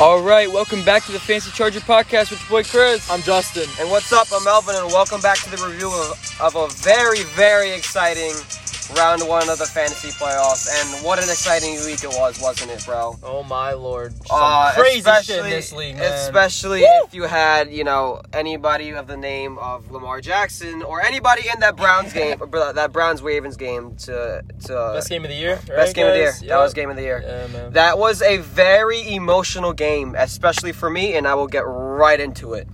All right, welcome back to the Fantasy Charger podcast with your boy Chris. I'm Justin. And what's up? I'm Melvin, and welcome back to the review of, of a very, very exciting round one of the fantasy playoffs. And what an exciting week it was, wasn't it, bro? Oh my lord. Some Uh, crazy shit in especially- this league, man. Especially if you had, you know, anybody of the name of Lamar Jackson or anybody in that Browns game, that Browns Ravens game to to Best game of the year. best right, game of the year. guys? That was game of the year. Yeah. That was a very emotional game, especially for me, and I will get right into it.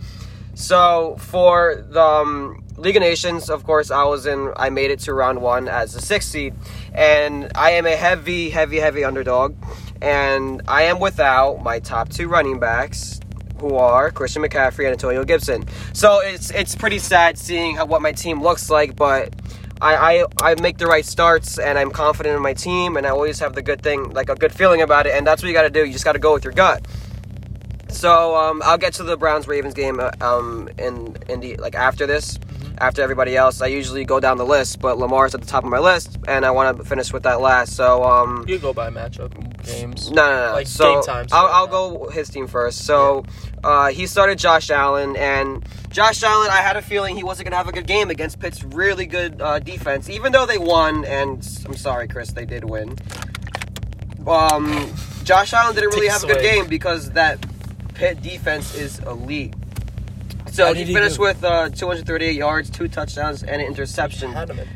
So for the um, League of Nations, of course, I was in. I made it to round one as the sixth seed, and I am a heavy, heavy, heavy underdog, and I am without my top two running backs. Who are Christian McCaffrey and Antonio Gibson? So it's it's pretty sad seeing how, what my team looks like, but I, I I make the right starts and I'm confident in my team and I always have the good thing like a good feeling about it and that's what you got to do. You just got to go with your gut. So um, I'll get to the Browns Ravens game uh, um, in in the like after this, after everybody else. I usually go down the list, but Lamar's at the top of my list and I want to finish with that last. So um, You go by matchup games. no, no, no. Like so. I'll, I'll go his team first. So uh, he started Josh Allen, and Josh Allen, I had a feeling he wasn't gonna have a good game against Pitt's really good uh, defense, even though they won. And I'm sorry, Chris, they did win. Um, Josh Allen didn't really have a good game because that Pitt defense is elite. So he he finished do? with uh, 238 yards, two touchdowns, and an interception. Had him at.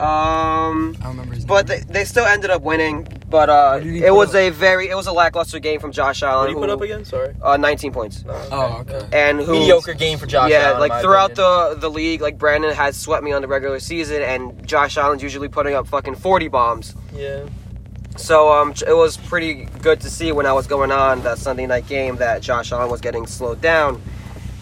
Um, I remember his but they, they still ended up winning. But uh, What did he it was up? a very it was a lackluster game from Josh Allen. What did you put up again? Sorry. Uh, 19 points. No, Oh, okay. And who Mediocre game for Josh yeah, Allen, like throughout opinion. the the league, like Brandon has swept me on the regular season, and Josh Allen's usually putting up fucking 40 bombs. Yeah. So um, it was pretty good to see when I was going on that Sunday night game that Josh Allen was getting slowed down.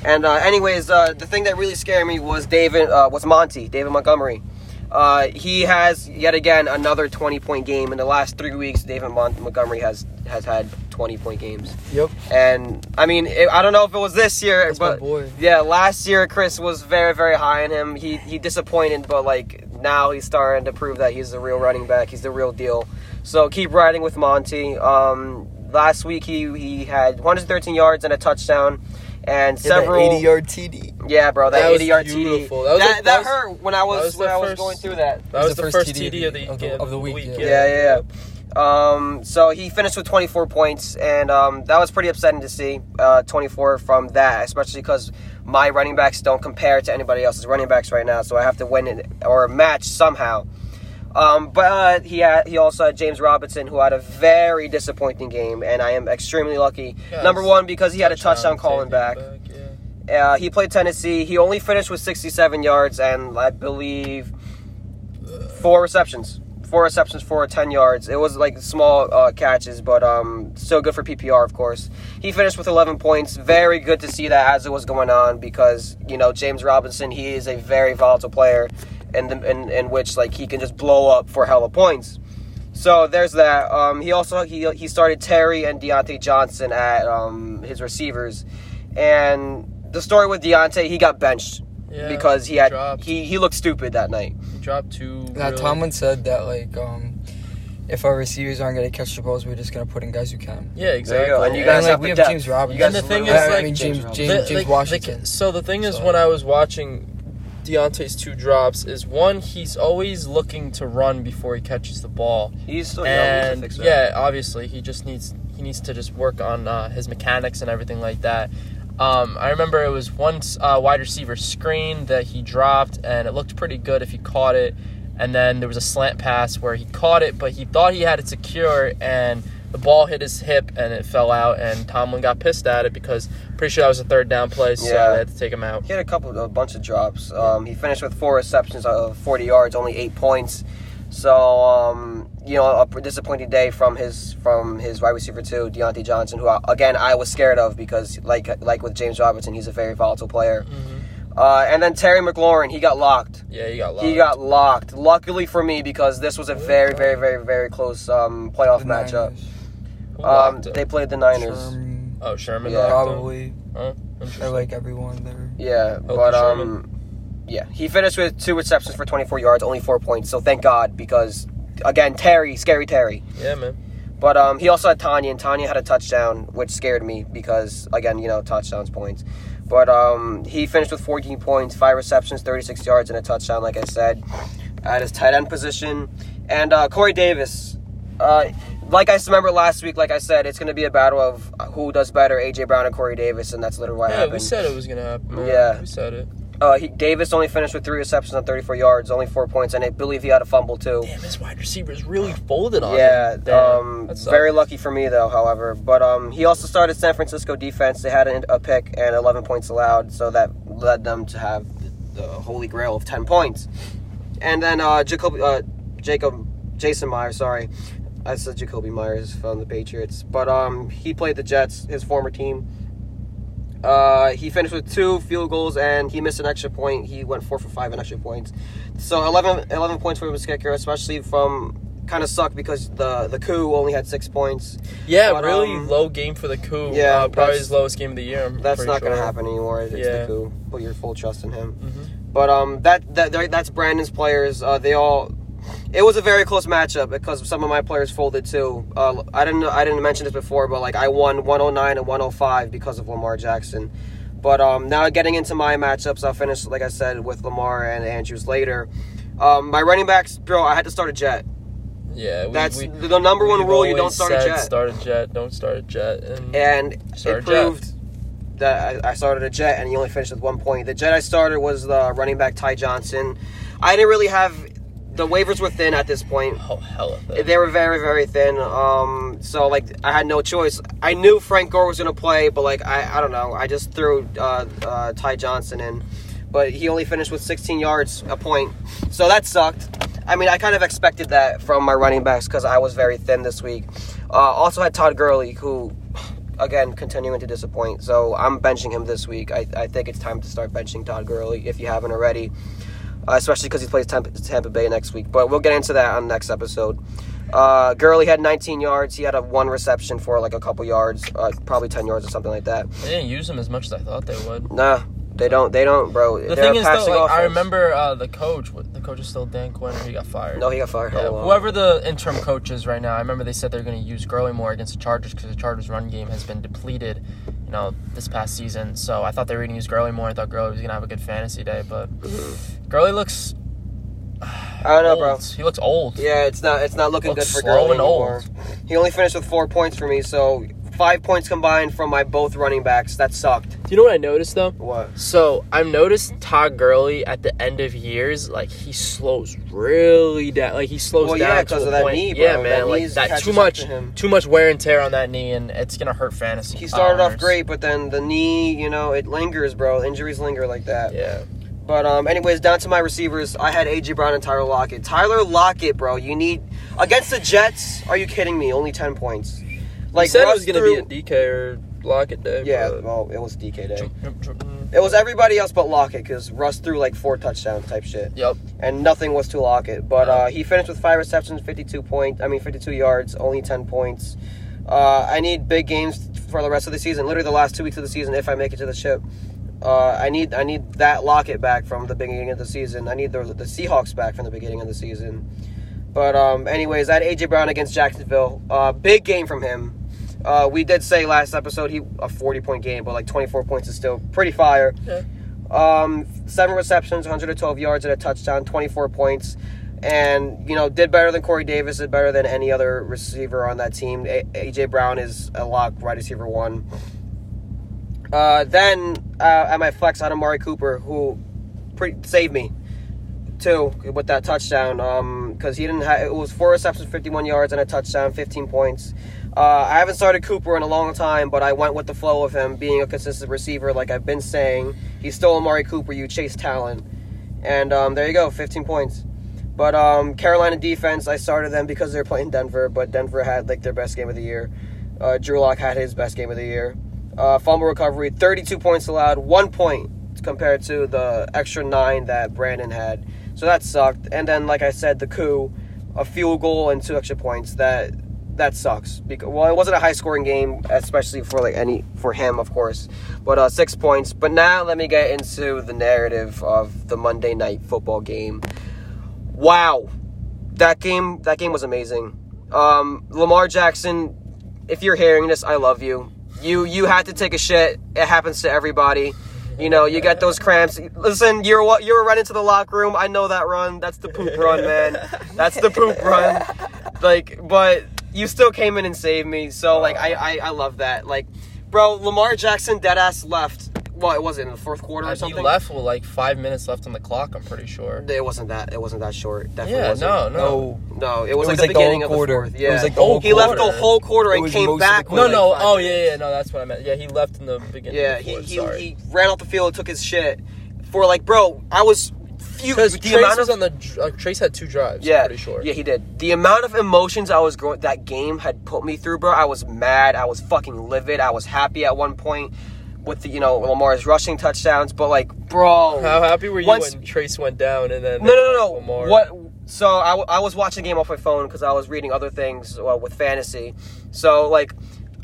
And uh, anyways, uh, the thing that really scared me was David uh, was Monty David Montgomery. Uh, he has yet again another 20 point game in the last three weeks. David Mon- Montgomery has has had 20 point games. Yep. And I mean, it, I don't know if it was this year, That's but boy. yeah, last year Chris was very, very high on him. He he disappointed, but like now he's starting to prove that he's the real running back. He's the real deal. So keep riding with Monty. Um, last week he he had 113 yards and a touchdown, and He had that several 80 yard TD. yeah, bro, that, That 80 yard. TD. That was That, the- that, that was- hurt when I was, was when the I was first- going through that. That was, the first TD, of the, of the- of the week, yeah. Yeah, yeah, yeah. Um, so he finished with 24 points, and um, that was pretty upsetting to see. Uh, 24 from that, especially because my running backs don't compare to anybody else's running backs right now, so I have to win it or match somehow. Um, but he had, he also had James Robinson, who had a very disappointing game, and I am extremely lucky. Yeah, Number one because he had a touchdown calling safety back. yeah. Uh, he played Tennessee. He only finished with 67 yards and I believe four receptions. Four receptions for 10 yards. It was like small uh, catches, but um, still good for PPR, of course. He finished with 11 points. Very good to see that as it was going on because, you know, James Robinson, he is a very volatile player in, in, in which, like, he can just blow up for hella points. So there's that. Um, he also he he started Terry and Diontae Johnson at um, his receivers, and the story with Diontae, he got benched Yeah, because he had dropped. he he looked stupid that night. He dropped two. Now, really- Tomlin said that, like, um, if our receivers aren't going to catch the balls, we're just going to put in guys who can. Yeah, exactly. you. And you And, guys like, have we the have depth. James Robinson. You guys And the thing is, I, I like, mean, James, James James, The- James like- Washington. like, so the thing is, So- when I was watching Diontae's two drops, is one he's always looking to run before he catches the ball, he's still young. he and fix yeah, obviously he just needs he needs to just work on uh, his mechanics and everything like that. Um, I remember it was one uh, wide receiver screen that he dropped, and it looked pretty good if he caught it. And then there was a slant pass where he caught it, but he thought he had it secure, and the ball hit his hip and it fell out. And Tomlin got pissed at it because pretty sure that was a third down play, so Yeah. they had to take him out. He had a couple, a bunch of drops. Um, he finished with four receptions of 40 yards, only eight points. So, um, you know, a disappointing day from his from his wide receiver too, Diontae Johnson, who uh, again I was scared of because, like like with James Robinson, he's a very volatile player. Uh, and then Terry McLaurin, he got locked. Yeah, he got locked. He got locked. Luckily for me, because this was a very, very, very, very close um, playoff The matchup. Niners. Who Um, they played the Niners. Sherman, oh, Sherman. Yeah. probably. Huh? I like everyone there. Yeah, Healthy but um, Sherman. yeah, he finished with two receptions for 24 yards, only four points. So thank God because again, Terry, scary Terry. Yeah, man. But um, he also had Tonyan, and Tonyan had a touchdown, which scared me because again, you know, touchdowns points. But um, he finished with 14 points, five receptions, 36 yards, and a touchdown. Like I said, at his tight end position, and uh, Corey Davis. Uh, like I remember last week, like I said, it's going to be a battle of who does better, AJ Brown and Corey Davis, and that's literally what Yeah, happened. we said it was gonna happen. man. Yeah. we said it. Uh, he, Davis only finished with three receptions on 34 yards, only four points, and I believe he had a fumble too. Damn, his wide receivers really folded on Yeah, um, very lucky for me though. However, but um, he also started San Francisco defense. They had a, a pick and 11 points allowed, so that led them to have the, the holy grail of 10 points. And then uh, Jacob, uh, Jacob, Jason Myers. Sorry, I said Jakobi Meyers from the Patriots, but um, he played the Jets, his former team. Uh, he finished with two field goals and he missed an extra point. He went four for five in extra points. So 11, 11 points for kicker, especially from kind of sucked because the the Koo only had six points. Yeah, But, really um, low game for the Koo. yeah, uh, probably his lowest game of the year. I'm That's not going to happen anymore. It's Yeah. the Koo. Put your full trust in him. Mhm. But um, that that that's Brandon's players. Uh, they all. It was a very close matchup because some of my players folded too. Uh, I didn't I didn't mention this before, but like I won 109 and 105 because of Lamar Jackson. But um, now getting into my matchups, I'll finish like I said with Lamar and Andrews later. Um, my running backs, bro, I had to start a jet. Yeah, we, That's we, the number one rule. You don't start a jet. Start a jet. Don't start a jet. And, and it proved that I, I started a jet and he only finished with one point. The jet I started was the running back Ty Johnson. I didn't really have the waivers were thin at this point. oh hell of it. They were very very thin. Um, so like I had no choice. I knew Frank Gore was gonna play, but like I I don't know. I just threw uh, uh, Ty Johnson in, but he only finished with 16 yards a point. So that sucked. I mean, I kind of expected that from my running backs because I was very thin this week. Uh, also had Todd Gurley, who, again, continuing to disappoint. So I'm benching him this week. I, I think it's time to start benching Todd Gurley if you haven't already, uh, especially because he plays Tampa, Tampa Bay next week. But we'll get into that on the next episode. Uh, Gurley had 19 yards. He had a one reception for like a couple yards, uh, probably 10 yards or something like that. They didn't use him as much as I thought they would. Nah, they don't. They don't, bro. The They're thing is, though, like, I remember uh, the coach. The coach is still Dan Quinn, he got fired. No, he got fired. Yeah, Oh, wow. whoever the interim coach is right now, I remember they said they're going to use Gurley more against the Chargers because the Chargers' run game has been depleted, know, this past season. So I thought they were going to use Gurley more. I thought Gurley was going to have a good fantasy day, but mm-hmm. Gurley looks. I don't know, bro. He looks old. Yeah, it's not. It's not looking good for slow Gurley and anymore. old. He only finished with four points for me, so five points combined from my both running backs. That sucked. Do you know what I noticed though? What? So I've noticed Todd Gurley at the end of years, like he slows really down. Like he slows Well, down yeah, to 'cause a of that point. knee, bro. Yeah, That man, like that too much, to too much wear and tear on that knee, and it's gonna hurt fantasy. He started off great, but then the knee, you know, it lingers, bro. Injuries linger like that. Yeah, But um, anyways, down to my receivers. I had AJ Brown and Tyler Lockett. Tyler Lockett, bro. You need against the Jets. Are you kidding me? Only ten points. Like said Russ it was gonna be a DK or Lockett day. Yeah, but- well, it was DK day. Yep. It was everybody else but Lockett because Russ threw like four touchdowns type shit. Yep. and nothing was to Lockett. But uh, he finished with five receptions, fifty-two point. I mean, fifty-two yards, only ten points. Uh, I need big games for the rest of the season. Literally the last two weeks of the season, if I make it to the ship. Uh, I need I need that Lockett back from the beginning of the season. I need the the Seahawks back from the beginning of the season. But um, anyways, I had AJ Brown against Jacksonville. Uh, big game from him. Uh, we did say last episode he a forty point game, but like twenty four points is still pretty fire. Yeah. Um, seven receptions, 112 yards, and a touchdown, 24 points. And, you know, did better than Corey Davis, did better than any other receiver on that team. A- A.J. Brown is a lock, wide receiver one. Uh, then uh, at my flex, had Amari Cooper, who pretty, saved me too with that touchdown. Because he didn't have it was four receptions, 51 yards, and a touchdown, 15 points. Uh, I haven't started Cooper in a long time, but I went with the flow of him being a consistent receiver, like I've been saying. He's still Amari Cooper. You chase talent, and um, there you go, 15 points. But um, Carolina defense, I started them because they're playing Denver, but Denver had like their best game of the year. Uh, Drew Lock had his best game of the year. Uh, fumble recovery, 32 points allowed, one point compared to the extra nine that Brandon had. So that sucked. And then, like I said, the Koo, a field goal and two extra points. That that sucks. Because well, it wasn't a high scoring game, especially for like any for him, of course. But uh, six points. But now let me get into the narrative of the Monday night football game. Wow, that game that game was amazing. Um, Lamar Jackson, if you're hearing this, I love you. You you had to take a shit. It happens to everybody. You know, you get those cramps. Listen, you're what you're running to the locker room. I know that run. That's the poop run, man. That's the poop run. Like, but you still came in and saved me. So oh, like, I I, I love that. Like, bro, Lamar Jackson dead ass left. Well, it was in the fourth quarter or something. He left with like five minutes left on the clock. I'm pretty sure. It wasn't that. It wasn't that short. Definitely Yeah, wasn't. no, no. No. No, it was It like was the like the beginning whole of the quarter. fourth. It Yeah, was like the whole he left the whole quarter and came back. the No, like no. five Oh yeah, yeah. No, that's what I meant. Yeah, he left in the beginning. Yeah, of the he he, he ran off the field and took his shit for like, bro. I was Because the Trace amount was of on the uh, Trace had two drives. yeah, I'm pretty sure. yeah, he did. The amount of emotions I was going that game had put me through, bro. I was mad. I was fucking livid. I was happy at one point with the you know Lamar's rushing touchdowns, but like, bro, How happy were you Once- when Trace went down and then? No, no, no, no. Lamar- What? So I, I was watching the game off my phone because I was reading other things uh, with fantasy. So like,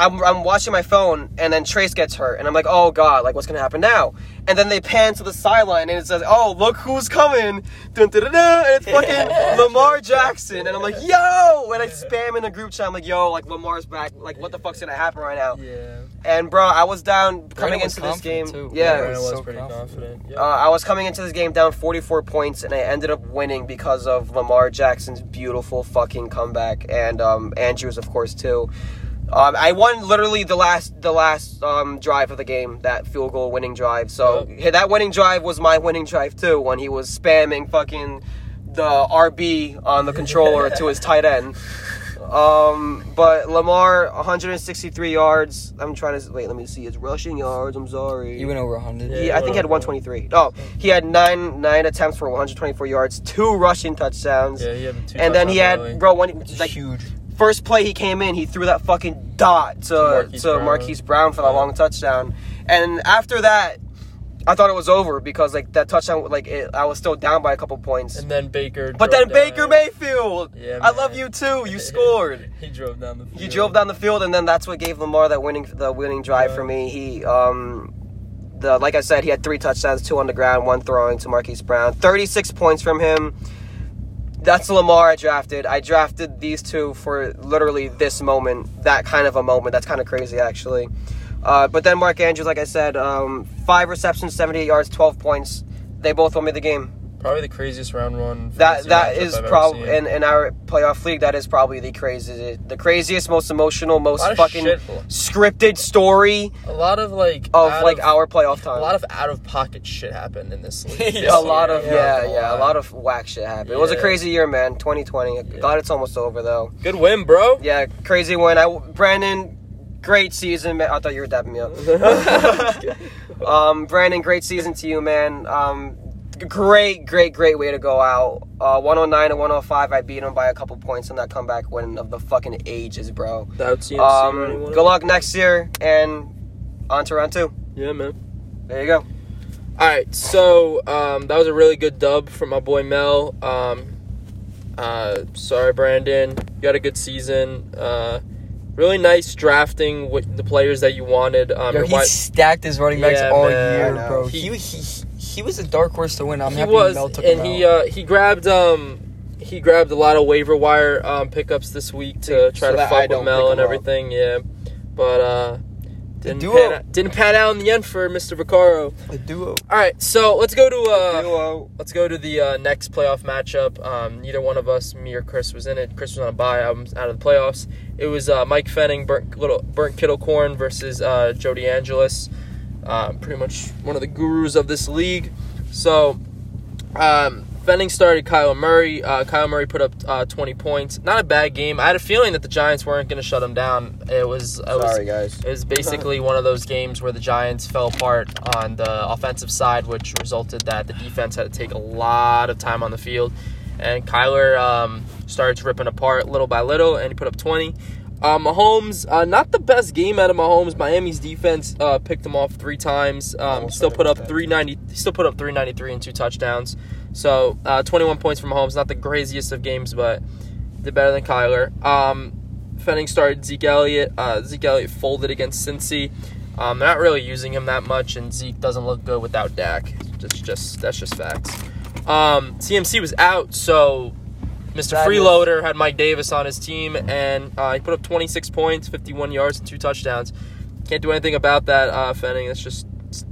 I'm, I'm watching my phone and then Trace gets hurt and I'm like, oh god, like what's gonna happen now? And then they pan to the sideline and it says, oh look who's coming, dun, dun, dun, dun, and it's fucking Lamar Jackson and I'm like, yo, and I spam in the group chat. I'm like, yo, like Lamar's back. Like what the fuck's gonna happen right now? Yeah. And bro, I was down coming was into this game. confident, too. Yeah, Brandon was so pretty confident. confident. Yeah. uh, I was coming into this game down 44 points, and I ended up winning because of Lamar Jackson's beautiful fucking comeback, and um, Andrews, of course, too. Um, I won literally the last the last um, drive of the game, that field goal winning drive. So yeah, that winning drive was my winning drive too, when he was spamming fucking the RB on the controller to his tight end. Um, but Lamar, 163 yards. I'm trying to wait. Let me see his rushing yards. I'm sorry. He went over 100. Yeah. He, I think he had 123. Oh, he had nine nine attempts for 124 yards, two rushing touchdowns, yeah, he had two and then he had bro one like huge. First play he came in, he threw that fucking dot to Marquise to Brown. Marquise Brown for that Yeah. long touchdown, and after that, I thought it was over because like that touchdown like it, I was still down by a couple points. And then Baker. but then Baker down. Mayfield, Yeah, I love you too. You scored. He drove down the field. He drove down the field, and then that's what gave Lamar that winning the winning drive Yeah. for me. He um the like I said, he had three touchdowns, two on the ground, one throwing to Marquise Brown. Thirty six points from him. That's Lamar I drafted. I drafted these two for literally this moment, that kind of a moment. That's kind of crazy, actually. Uh, but then Mark Andrews, like I said, um, five receptions, 78 yards, 12 points. They both won me the game. Probably the craziest round one. That that is probably in, in our playoff league. That is probably the craziest, the craziest, most emotional, most fucking scripted story a lot of like of like of- our playoff time. a lot of out of pocket shit happened in this league. Yeah, a lot of I'm yeah, yeah, a lot of whack shit happened. It was a crazy year, man. 2020. Glad it's almost over though. good win, bro. Yeah, crazy win. I Brandon, great season, man. I thought you were dapping me up. um, Brandon, great season to you, man. Um, great, great, great way to go out. Uh, 109 and 105. I beat him by a couple points in that comeback win of the fucking ages, bro. Without CMC Um, good luck next year and on to round two. Yeah, man. There you go. All right, so um, that was a really good dub from my boy Mel. Um, uh, sorry, Brandon. You had a good season. Uh, really nice drafting with the players that you wanted. Um, Yo, he stacked his running backs Yeah, all man. year, bro. He- He, he he was a dark horse to win. I'm he happy was, Mel took and him he out. uh, he grabbed um he grabbed a lot of waiver wire um pickups this week to try So to that I fuck with Mel and him up. everything. Yeah, but uh, didn't duo. pan out, didn't pan out in the end for Mr. Vaccaro. a duo. All right, so let's go to uh. Duo. Let's go to the uh, next playoff matchup. Um, neither one of us, me or Chris, was in it. Chris was on a bye. I was out of the playoffs. It was uh, Mike Fenning, Burnt, little, Burnt Kittlecorn versus uh, Joe DeAngelis. Uh, pretty much one of the gurus of this league. So, um, Fenning started Kyle Murray. Uh, Kyle Murray put up uh, 20 points. Not a bad game. I had a feeling that the Giants weren't going to shut him down. It was. It was Sorry, guys. it was basically one of those games where the Giants fell apart on the offensive side, which resulted that the defense had to take a lot of time on the field. And Kyler um, started ripping apart little by little, and he put up 20. Uh, Mahomes, uh, not the best game out of Mahomes. Miami's defense uh, picked him off three times. Um, still put up 390. Still put up 393 and two touchdowns. So uh, 21 points from Mahomes. Not the craziest of games, but did better than Kyler. Um, Fenning started Zeke Elliott. Uh, Zeke Elliott folded against Cincy. Um, they're not really using him that much, and Zeke doesn't look good without Dak. That's just that's just facts. Um, CMC was out, so Mr. That is- Freeloader had Mike Davis on his team, and uh, he put up 26 points, 51 yards, and two touchdowns. Can't do anything about that, uh, Fenning. It's just it's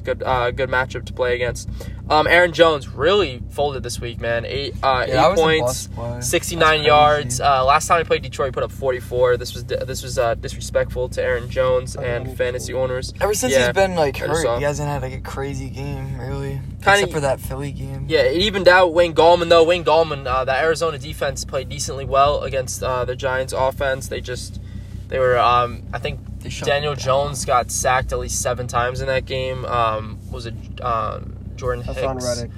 a good, uh, good matchup to play against. Um, Aaron Jones really folded this week, man. Eight, uh, Yeah, eight points, 69 yards. Uh, last time he played Detroit, he put up 44. This was this was uh, disrespectful to Aaron Jones and fantasy owners. Ever since Yeah, he's been like I just saw. hurt, he hasn't had like a crazy game really, Kinda- except for that Philly game. Yeah, it evened out Wayne Gallman though. Wayne Gallman, uh, the Arizona defense played decently well against uh, the Giants offense. They just they were um, I think Daniel. Jones got sacked at least seven times in that game. Um, was it Jordan Hicks? Haason Reddick.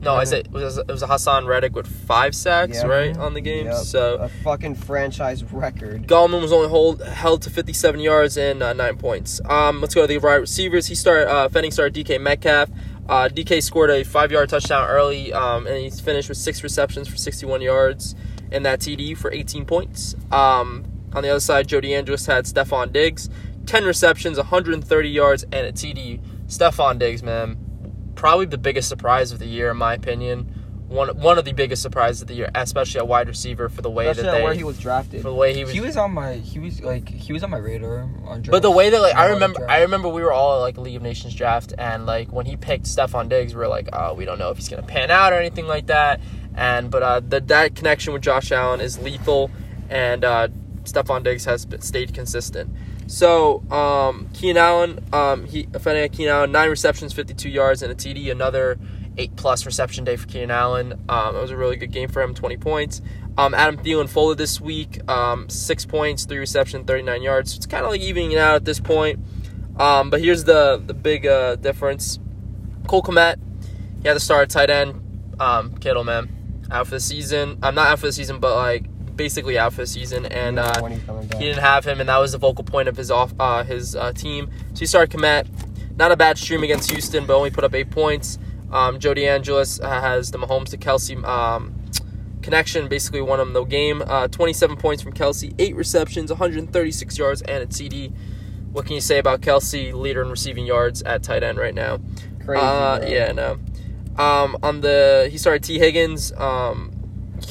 No, I said it was it was a Haason Reddick with five sacks Yeah. right on the game. Yep. So a fucking franchise record. Gallman was only hold, held to 57 yards and uh, nine points. Um, let's go to the wide receivers. He started uh, Fenning started DK Metcalf. Uh, DK scored a five yard touchdown early, um, and he finished with six receptions for 61 yards and that TD for 18 points. Um, on the other side, Joe Andrews had Stefon Diggs, 10 receptions, 130 yards, and a TD. Stefon Diggs, man, probably the biggest surprise of the year, in my opinion. One one of the biggest surprises of the year, especially a wide receiver for the way Especially that they where he was drafted. for the way he was He was on my he was like he was on my radar on draft. but the way that like I remember, draft. I remember we were all at, like League of Nations draft, and like when he picked Stefon Diggs, we were like, oh, we don't know if he's gonna pan out or anything like that. And but uh, the, that connection with Josh Allen is lethal, and uh, Stefon Diggs has been- stayed consistent. So um, Keenan Allen, um, he offended Keenan Allen, nine receptions, fifty-two yards, and a TD. Another eight-plus reception day for Keenan Allen. Um, it was a really good game for him, twenty points. Um, Adam Thielen folded this week, um, six points, three reception, thirty-nine yards. So it's kind of like evening out at this point. Um, but here's the the big uh, difference. Cole Kmet, he had to start tight end. Um, Kittle, man, out for the season. I'm not out for the season, but like basically out for the season. And uh, when he's coming back. he didn't have him, and that was the focal point of his off uh, his uh, team. So he started Kmet. Not a bad stream against Houston, but only put up eight points. Um, Joe DeAngelis uh, has the Mahomes to Kelce um, connection, basically won him the game. Uh, 27 points from Kelce, eight receptions, 136 yards, and a TD. What can you say about Kelce, leader in receiving yards at tight end right now? Crazy. Uh, yeah, no. Um, on the he started Tee Higgins. Um,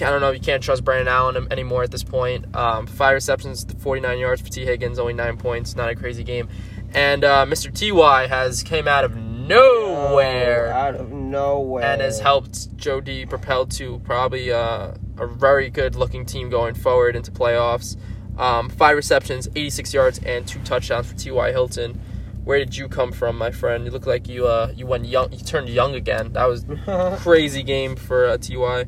I don't know if you can't trust Brandon Allen anymore at this point. Um, five receptions, 49 yards for Tee Higgins, only nine points. Not a crazy game. And uh, Mr. Ty has came out of nowhere Oh, out of nowhere. and has helped Joe D propel to probably uh, a very good looking team going forward into playoffs. Um, five receptions, 86 yards, and two touchdowns for T.Y. Hilton. Where did you come from, my friend? You look like you uh, you went young. You turned young again. That was crazy game for uh, Ty.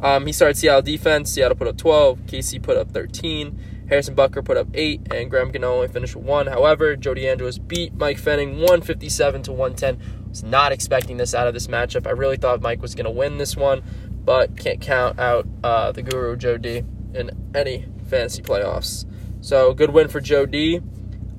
Um, he started Seattle defense. Seattle put up 12. KC put up 13. Harrison Butker put up 8. And Graham Gano only finished with 1. However, Jody Andrews beat Mike Fenning 157 to 110. Was not expecting this out of this matchup. I really thought Mike was going to win this one, but can't count out uh, the guru Joe D in any fantasy playoffs. So good win for Joe D.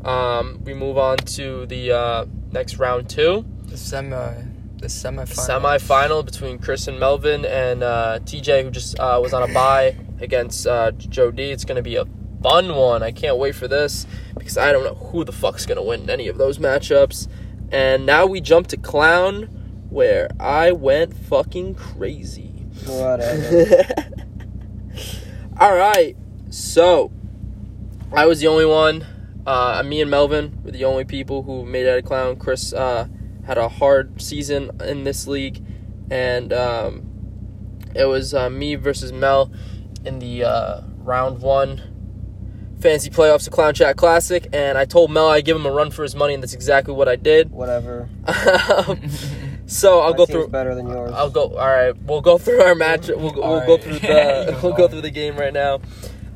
Um, we move on to the uh, next round two semi the semifinal. semi-final between Chris and Melvin and uh, TJ, who just uh, was on a bye against uh, Joe D. It's going to be a fun one. I can't wait for this because I don't know who the fuck's going to win any of those matchups. And now we jump to Clown, where I went fucking crazy. Whatever. All right, so I was the only one. Uh, me and Melvin were the only people who made it out of clown. Chris uh, had a hard season in this league, and um, it was uh, me versus Mel in the uh, round one fancy playoffs of Clown Chat Classic. And I told Mel I'd give him a run for his money, and that's exactly what I did. Whatever. so I'll My go through. better than yours. I'll go. All right, we'll go through our match. We'll, we'll All go through the. We'll go. through the game right now.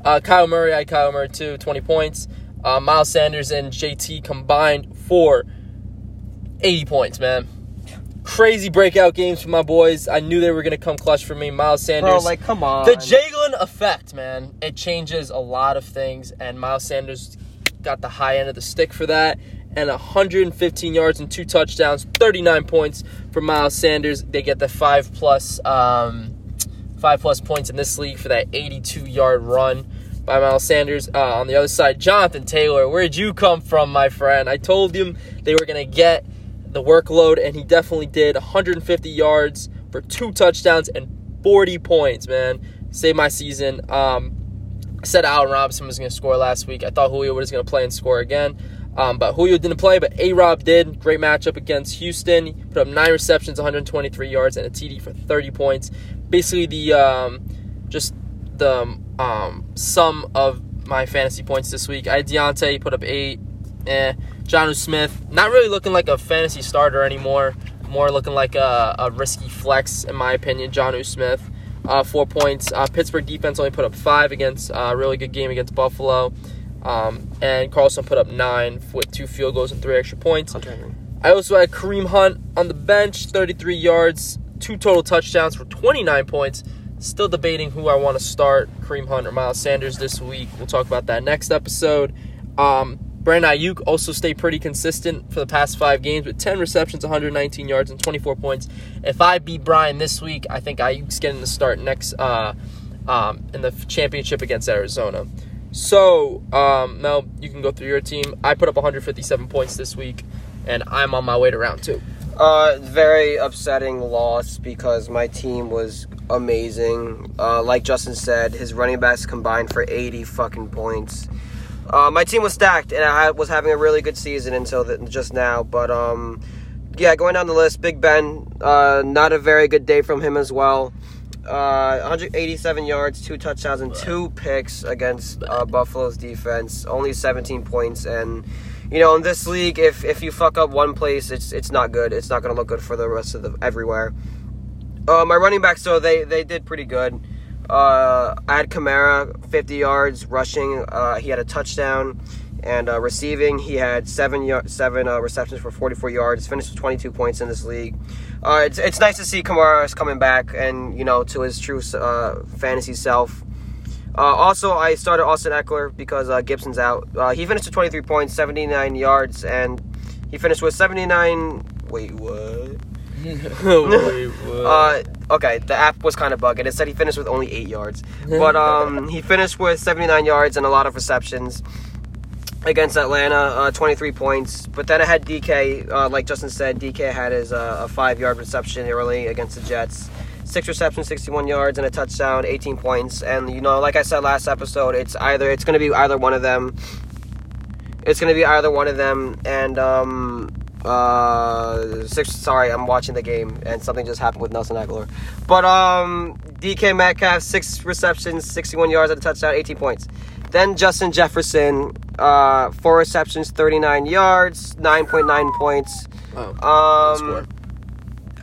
Uh, Kyle Murray, I Kyle Murray too, twenty points. Uh, Miles Sanders and JT combined for eighty points. Man, crazy breakout games for my boys. I knew they were gonna come clutch for me. Miles Sanders, Bro, like, come on. the Jalen effect, man. It changes a lot of things, and Miles Sanders got the high end of the stick for that. And 115 yards and two touchdowns, 39 points for Miles Sanders. They get the five plus, um, five plus points in this league for that 82 yard run by Miles Sanders. Uh, on the other side, Jonathan Taylor. Where'd you come from, my friend? I told him they were gonna get the workload, and he definitely did. 150 yards for two touchdowns and 40 points, man. saved my season. Um, I said Allen Robinson was going to score last week. I thought Julio was going to play and score again. Um, but Julio didn't play, but A Rob did. Great matchup against Houston. He put up nine receptions, 123 yards, and a TD for 30 points. Basically, the um, just the um, sum of my fantasy points this week. I had Diontae, he put up eight. Eh. Jonnu Smith, not really looking like a fantasy starter anymore. More looking like a, a risky flex, in my opinion. Jonnu Smith, uh, four points. Uh, Pittsburgh defense only put up five against a uh, really good game against Buffalo. Um, and Carlson put up nine with two field goals and three extra points. I also had Kareem Hunt on the bench, 33 yards, two total touchdowns for 29 points. Still debating who I want to start, Kareem Hunt or Miles Sanders this week. We'll talk about that next episode. Um, Brandon Aiyuk also stayed pretty consistent for the past five games with 10 receptions, 119 yards, and 24 points. If I beat Brian this week, I think Aiyuk's getting the start next uh, um, in the championship against Arizona. So, um, Mel, you can go through your team. I put up 157 points this week, and I'm on my way to round two. Uh, very upsetting loss because my team was amazing. Uh, like Justin said, his running backs combined for 80 fucking points. Uh, my team was stacked, and I was having a really good season until the, just now. But um, yeah, going down the list, Big Ben, uh, not a very good day from him as well. Uh, 187 yards, two touchdowns, and two picks against uh, Buffalo's defense. Only 17 points, and you know in this league, if if you fuck up one place, it's it's not good. It's not going to look good for the rest of the everywhere. Uh, my running backs, so they they did pretty good. Uh, I had Kamara, 50 yards rushing. Uh, he had a touchdown. And uh, receiving, he had seven y- seven uh, receptions for 44 yards. Finished with 22 points in this league. Uh, it's it's nice to see Kamara is coming back and you know to his true uh, fantasy self. Also, I started Austin Ekeler because Gibson's out. he finished with 23 points, 79 yards, and he finished with 79. Wait, what? Uh, okay, the app was kind of bugging. It said he finished with only eight yards, but um, he finished with 79 yards and a lot of receptions against Atlanta, uh, 23 points. But then I had DK, uh, like Justin said, DK had his uh, a five yard reception early against the Jets. Six receptions, 61 yards, and a touchdown, 18 points. And you know, like I said last episode, it's either it's going to be either one of them. It's going to be either one of them, and um, uh, six. Sorry, I'm watching the game, and something just happened with Nelson Agholor But um, DK Metcalf, six receptions, 61 yards, and a touchdown, 18 points. Then Justin Jefferson, uh, four receptions, 39 yards, 9.9 points. Wow. Um,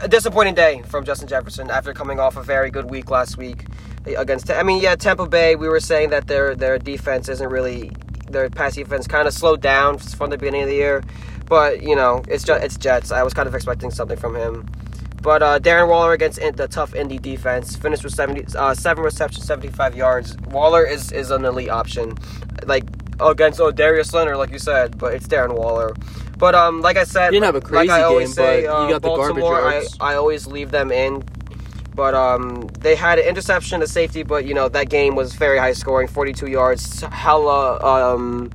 a disappointing day from Justin Jefferson after coming off a very good week last week against. I mean, yeah, Tampa Bay. We were saying that their their defense isn't really their pass defense kind of slowed down from the beginning of the year, but you know it's just it's Jets. I was kind of expecting something from him. But uh, Darren Waller against the tough Indy defense finished with 70, uh, seven receptions, 75 yards. Waller is, is an elite option, like against oh Darius Leonard, like you said, but it's Darren Waller. But um, like I said, You didn't have a crazy like I always game, say, but uh, you got the garbage Baltimore, I. I always leave them in. But um, they had an interception, a safety, but you know that game was very high scoring, 42 yards, hella um,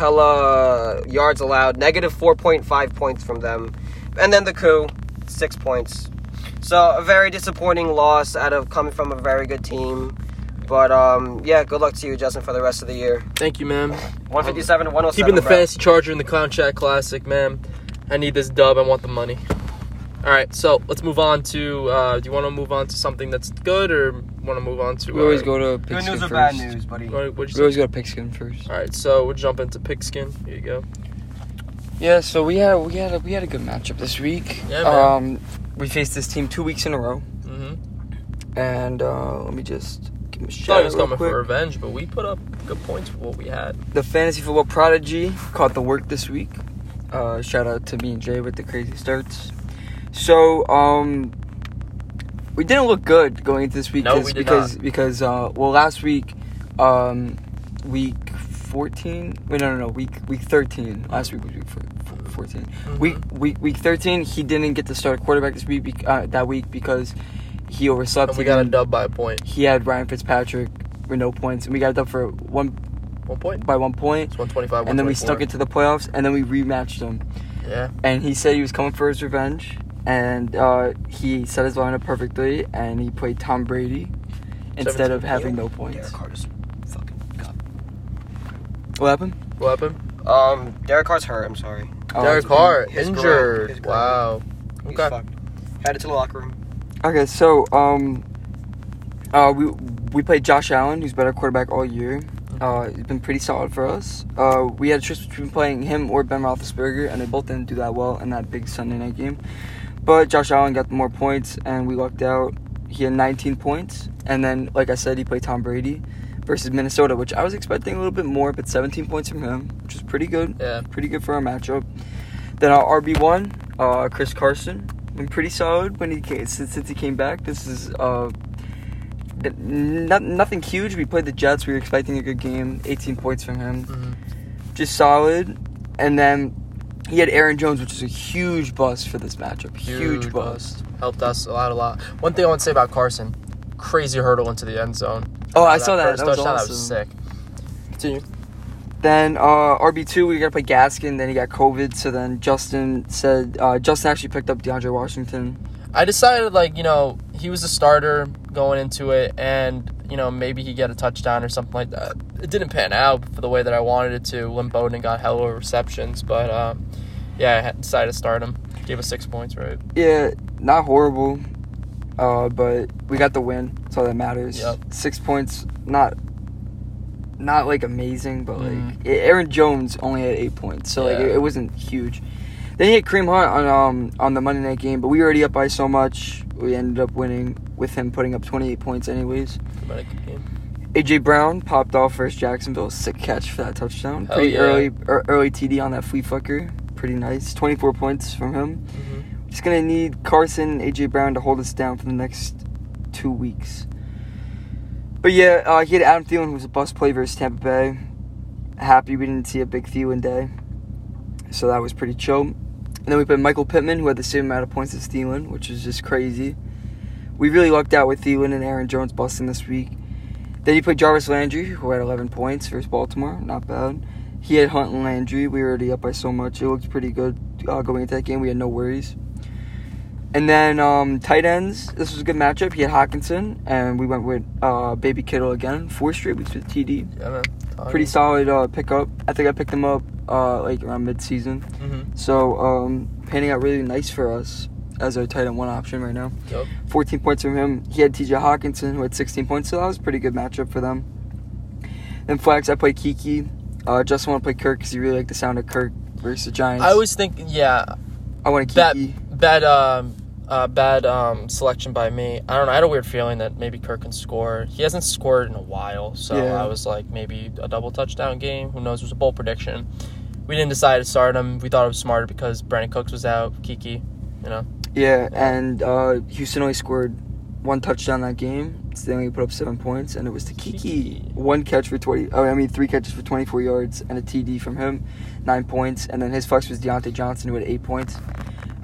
hella yards allowed, negative 4.5 points from them, and then the Koo, six points. So a very disappointing loss out of coming from a very good team. But um, yeah, good luck to you, Justin, for the rest of the year. Thank you, ma'am. 157 to 107. Keeping the bro. fantasy charger in the Clown Chat Classic, man. I need this dub. I want the money. All right, so let's move on to. Uh, do you want to move on to something that's good, or want to move on to? We always uh, go to Good pigskin news or first. bad news, buddy? What, what'd you We say? always go to pigskin first. All right, so we'll jump into pigskin. Here you go. Yeah, so we had we had a, we had a good matchup this week. Yeah, man. Um, we faced this team two weeks in a row, Mm-hmm. and uh, let me just give him a Thought shout he was out real coming quick. for revenge, but we put up good points for what we had. The fantasy football prodigy caught the work this week. Uh, shout out to me and Jay with the crazy starts. So um, we didn't look good going into this week No, we did because not. because uh, well last week, um, week fourteen. Wait, no, no, no, week week thirteen. Last week was week four- four- 14 Mhm. Week week week thirteen. He didn't get to start a quarterback this week uh, that week because he overslept. And we got a dub by a point. He had Ryan Fitzpatrick with no points, and we got it up for one One point. by one point It's 125. and then we 124. stuck it to the playoffs, and then we rematched him. Yeah. And he said he was coming for his revenge, and uh, he set his lineup perfectly, and he played Tom Brady instead of having no Derek points. Carr just fucking got. What happened? What happened? Um, Derek Carr's hurt. I'm sorry. Oh, Derek it's- Carr his groin- injured. his groin. wow. He's Okay. fucked. Headed to the locker room. Okay, so um, uh, we we played Josh Allen, who's been our quarterback all year. Uh, he's been pretty solid for us. Uh, we had a choice between playing him or Ben Roethlisberger, and they both didn't do that well in that big Sunday night game. But Josh Allen got more points, and we lucked out. He had 19 points, and then, like I said, he played Tom Brady versus Minnesota, which I was expecting a little bit more, but 17 points from him, which is pretty good. Yeah. Pretty good for our matchup. Then our RB one, uh, Chris Carson, been pretty solid when he came, since, since he came back. This is uh, not, nothing huge. We played the Jets. We were expecting a good game. 18 points from him, hmm just solid. And then he had Aaron Jones, which is a huge bust for this matchup. Huge, bust. Helped us a lot, a lot. One thing I want to say about Carson: crazy hurdle into the end zone. Oh, I saw that. That was touchdown, awesome. That was sick. Continue. Then uh, RB two, we got to play Gaskin. Then he got COVID. So then Justin said uh, Justin actually picked up DeAndre Washington. I decided, like, you know, he was a starter going into it, and, you know, maybe he get a touchdown or something like that. It didn't pan out for the way that I wanted it to. Lynn Bowden got hell of receptions, but, um, yeah, I decided to start him. Gave us six points, right? Yeah, not horrible, uh, but we got the win. That's all that matters. Yep. Six points, not not like amazing, but like Mhm. Aaron Jones only had eight points, so like it, it wasn't huge. Then he had Kareem Hunt on um on the Monday night game, but we were already up by so much. We ended up winning with him putting up 28 points anyways. But a good game. AJ Brown popped off first Jacksonville, sick catch for that touchdown. Hell Pretty yeah. early er, early TD on that flea flicker. Pretty nice. 24 points from him. hmm Just gonna need Carson and AJ Brown to hold us down for the next two weeks. But yeah, uh, he had Adam Thielen, who was a bust play versus Tampa Bay. Happy we didn't see a big Thielen day, so that was pretty chill. And then we played Michael Pittman, who had the same amount of points as Thielen, which is just crazy. We really lucked out with Thielen and Aaron Jones busting this week. Then he played Jarvis Landry, who had 11 points versus Baltimore. Not bad. He had Hunt and Landry. We were already up by so much. It looked pretty good uh, going into that game. We had no worries. And then um, tight ends. This was a good matchup. He had Hockenson, and we went with uh, Baby Kittle again. Four straight weeks with TD. Yeah, man. Pretty solid uh, pickup. I think I picked him up uh, like around mid-season. hmm So um, panning out really nice for us as our tight end one option right now. Yep. 14 points from him. He had TJ Hockenson, who had 16 points, so that was a pretty good matchup for them. Then flex, I played Keke. Uh, just want to play Kirk because he really liked the sound of Kirk versus the Giants. I always think, yeah, I want that Keke. bad, um, uh, bad um, selection by me. I don't know. I had a weird feeling that maybe Kirk can score. He hasn't scored in a while, so Yeah. I was like, maybe a double touchdown game. Who knows? It was a bold prediction. We didn't decide to start him. We thought it was smarter because Brandin Cooks was out. Keke, you know. Yeah, and uh, Houston only scored one touchdown that game. So they only put up seven points, and it was to Keke. One catch for 20. Oh, I mean, three catches for 24 yards and a TD from him, nine points. And then his flex was Diontae Johnson, who had eight points.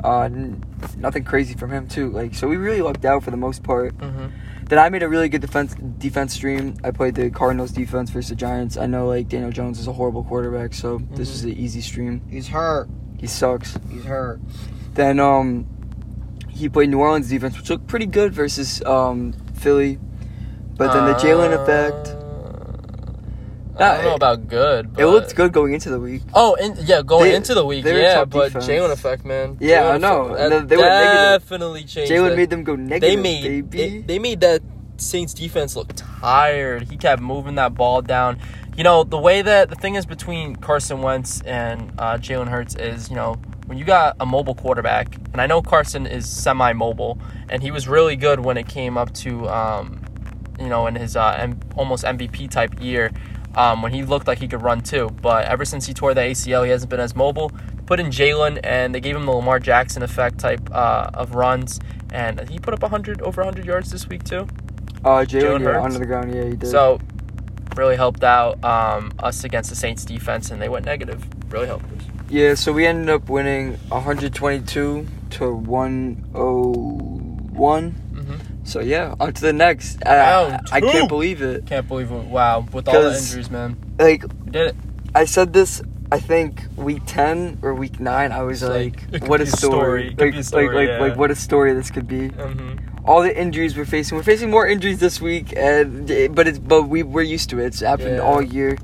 Uh, n- nothing crazy from him too. Like, so we really lucked out for the most part. Mm-hmm. Then I made a really good defense defense stream. I played the Cardinals defense versus the Giants. I know like Daniel Jones is a horrible quarterback, so this Mhm. was an easy stream. He's hurt. He sucks. He's hurt. Then um, he played New Orleans defense, which looked pretty good versus um Philly. But then the Jalen effect, Uh, I don't know about good. But... it looked good going into the week. Oh, and yeah, going They- into the week, yeah, but defense. Jalen effect, man. Yeah, Jalen I know. effect, No, they were negative. definitely changed. Jalen that. made them go negative. They made baby. they, they made that Saints defense look tired. He kept moving that ball down. You know the way that the thing is between Carson Wentz and uh, Jalen Hurts is you know when you got a mobile quarterback, and I know Carson is semi-mobile, and he was really good when it came up to um, you know in his uh, M- almost MVP type year. Um, when he looked like he could run too, but ever since he tore the ACL, he hasn't been as mobile. Put in Jalen, and they gave him the Lamar Jackson effect type uh, of runs, and he put up 100 over 100 yards this week too. Uh, Jalen yeah, under the ground, yeah, he did. So really helped out um, us against the Saints defense, and they went negative. Really helped us. yeah, so we ended up winning 122 to 101. Mm-hmm. So yeah, on to the next. I, Round I can't believe it. Can't believe it. Wow, with all the injuries, man, Like we did it. I said this, I think week ten or week nine. I was like, like, "What a story. story! Like, a story, like, like, yeah. like, what a story this could be." Mm-hmm. all the injuries we're facing. We're facing more injuries this week, and but it's but we we're used to it. It's happened Yeah. all year,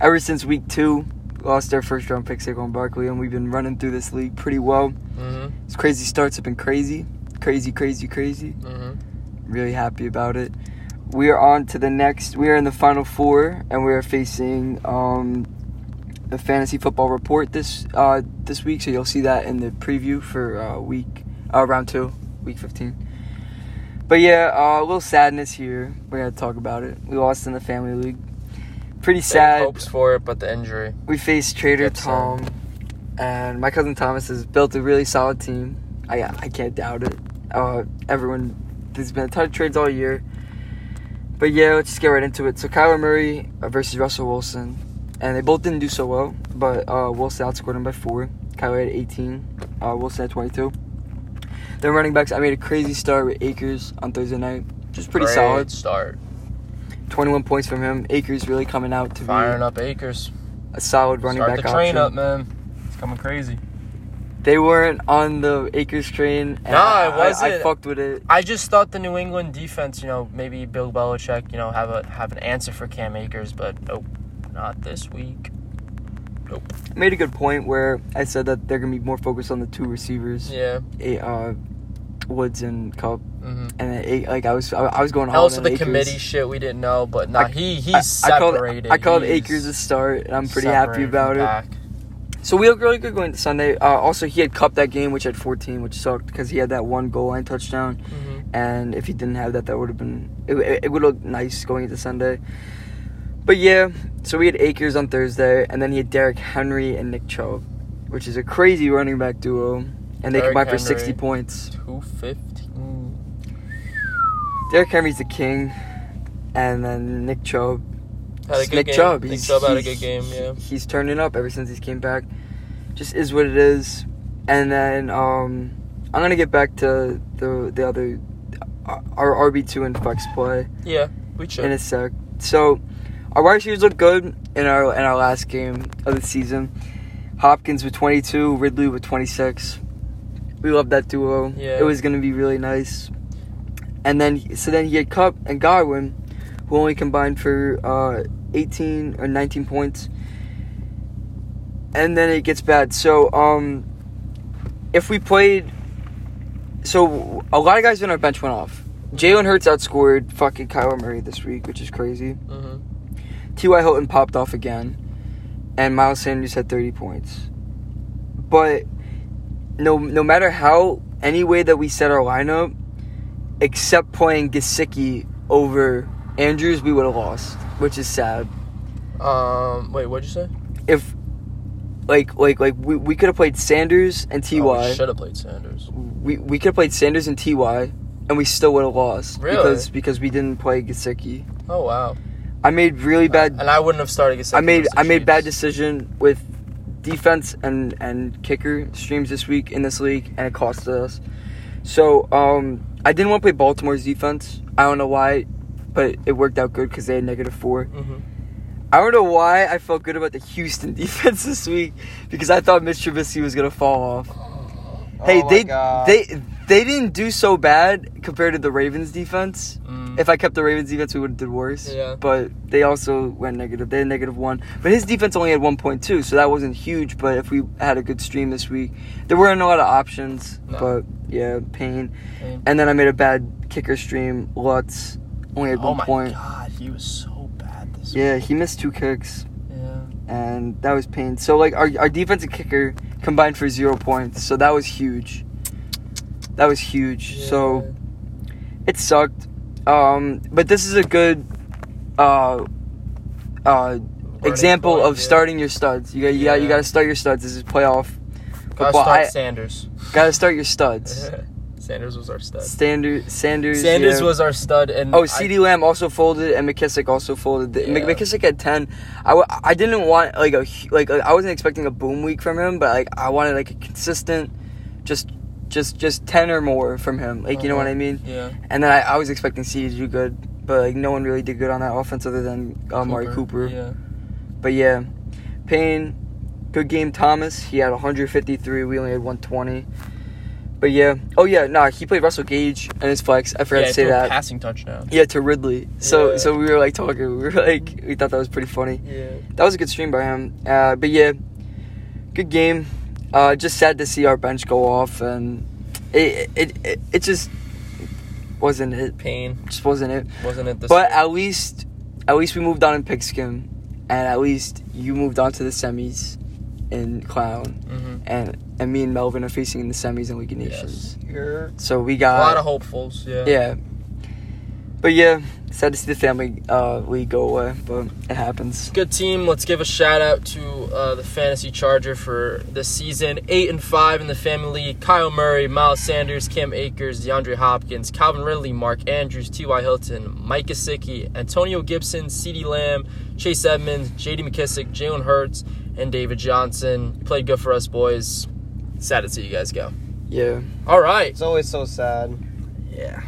ever since week two. Lost our first round pick, Saquon Barkley, and we've been running through this league pretty well. Mhm. These crazy starts have been crazy, crazy, crazy, crazy. Mhm. Really happy about it. We are on to the next. We are in the final four, and we are facing um, the fantasy football report this uh, this week. So you'll see that in the preview for uh, week uh, round two, week fifteen. But yeah, uh, a little sadness here. We're gonna talk about it. We lost in the family league. Pretty Big sad. hopes for it, but the injury. We faced Trader Tom, and my cousin Thomas has built a really solid team. I I can't doubt it. Uh, everyone, there's been a ton of trades all year. But yeah, let's just get right into it. So Kyler Murray uh, versus Russell Wilson, and they both didn't do so well. But uh, Wilson outscored him by four. Kyler had 18. Uh, Wilson had 22. Then running backs, I made a crazy start with Akers on Thursday night, just pretty Great solid. start. 21 points from him. Akers really coming out to Firing be up Akers. a solid running Start back the train option. up, man. It's coming crazy. They weren't on the Akers train. and Nah, I- it I, I fucked with it. I just thought the New England defense, you know, maybe Bill Belichick, you know, have a have an answer for Cam Akers, but nope, not this week. Nope. Made a good point where I said that they're gonna be more focused on the two receivers, Yeah. A- uh, Woods and Kupp, Mm-hmm. and then A- like I was I, I was going also the Akers. committee shit we didn't know, but nah, I- he he's I, I separated. called I called Akers a start, and I'm pretty happy about it. So we look really good going to Sunday. Uh, also, he had Kupp that game, which had 14, which sucked because he had that one goal line touchdown. Mhm. and if he didn't have that, that would have been it. It, would look nice going into Sunday. But yeah, so we had Akers on Thursday, and then he had Derrick Henry and Nick Chubb, which is a crazy running back duo, and they Derrick combined for sixty points. Two fifteen. Derrick Henry's the king, and then Nick Chubb. Had a good Nick game. Chubb, Nick he's, Chubb had a good game. Yeah. he's turning up ever since he's came back. Just is what it is. And then um, I'm gonna get back to the the other our RB two and flex play. Yeah. We should. in a sec. So, our wide receivers looked good in our in our last game of the season. Hopkins with 22, Ridley with 26. We love that duo. Yeah. It was gonna be really nice. And then so then he had Kupp and Godwin, who only combined for uh, 18 or 19 points. And then it gets bad. So um, if we played, so a lot of guys on our bench went off. Jalen Hurts outscored fucking Kyler Murray this week, which is crazy. hmm T.Y. Hilton popped off again, and Miles Sanders had 30 points. But no, no matter how any way that we set our lineup, except playing Gesicki over Andrews, we would have lost, which is sad. Um. Wait. What'd you say? If like like like we, we could have played Sanders and Oh, Ty. we should have played Sanders. we we could have played Sanders and Ty, and we still would have lost Really? because because we didn't play Gesicki. Oh wow. I made really bad. And I wouldn't have started. I made I made bad decision with defense and and kicker streams this week in this league, and it cost us. So um, I didn't want to play Baltimore's defense. I don't know why, but it worked out good because they had negative four. Mhm. I don't know why I felt good about the Houston defense this week because I thought Mitch Trubisky was gonna fall off. hey, Oh my they God. they they didn't do so bad compared to the Ravens defense. Mm. If I kept the Ravens defense, we would have did worse. Yeah. But they also went negative. They had negative one. But his defense only had 1.2, so that wasn't huge. But if we had a good stream this week, there weren't a lot of options. No. But yeah, pain. Pain. And then I made a bad kicker stream. Lutz only had Oh one my point. god, he was so bad this Yeah, he missed two kicks. Yeah. and that was pain. So like our our defensive kicker combined for zero points, so that was huge. That was huge. So it sucked. Um, but this is a good uh, uh, example point, of yeah. starting your studs. You got you got you got to start your studs. This is playoff. Gotta start I- Sanders. Got to start your studs. Sanders was our stud. Standard Sanders. Sanders yeah. was our stud, and Oh, I- CeeDee Lamb also folded, and McKissic also folded. The- Mc- Yeah. McKissic had ten. I, w- I didn't want like a like I wasn't expecting a boom week from him, but like I wanted like a consistent, just just just ten or more from him. Like you know what Uh-huh. I mean? Yeah. And then I, I was expecting C to do good, but like no one really did good on that offense other than uh, Amari Cooper. Yeah. But yeah, Payne, good game. Thomas, he had 153. We only had 120. But yeah. Oh yeah, nah, he played Russell Gage and his flex. I forgot yeah, to say that. passing touchdown. Yeah, to Ridley. So Yeah. so we were like talking. We were like we thought that was pretty funny. Yeah. That was a good stream by him. Uh, but yeah, good game. Uh, just sad to see our bench go off, and it it it, it just wasn't it. Pain, Just wasn't it. wasn't it? But at least at least we moved on in pigskin, and at least you moved on to the semis in clown, hmm and and me and Melvin are facing in the semis in League of Nations. You're So we got a lot of hopefuls. Yeah. yeah. But yeah, sad to see the family uh, league go away, but it happens. Good team. Let's give a shout out to uh, the fantasy charger for this season. Eight and five in the family league. Kyle Murray, Miles Sanders, Cam Akers, DeAndre Hopkins, Calvin Ridley, Mark Andrews, T.Y. Hilton, Mike Gesicki, Antonio Gibson, CeeDee Lamb, Chase Edmonds, J.D. McKissic, Jalen Hurts, and David Johnson. Played good for us, boys. Sad to see you guys go. Yeah. All right. it's always so sad. Yeah.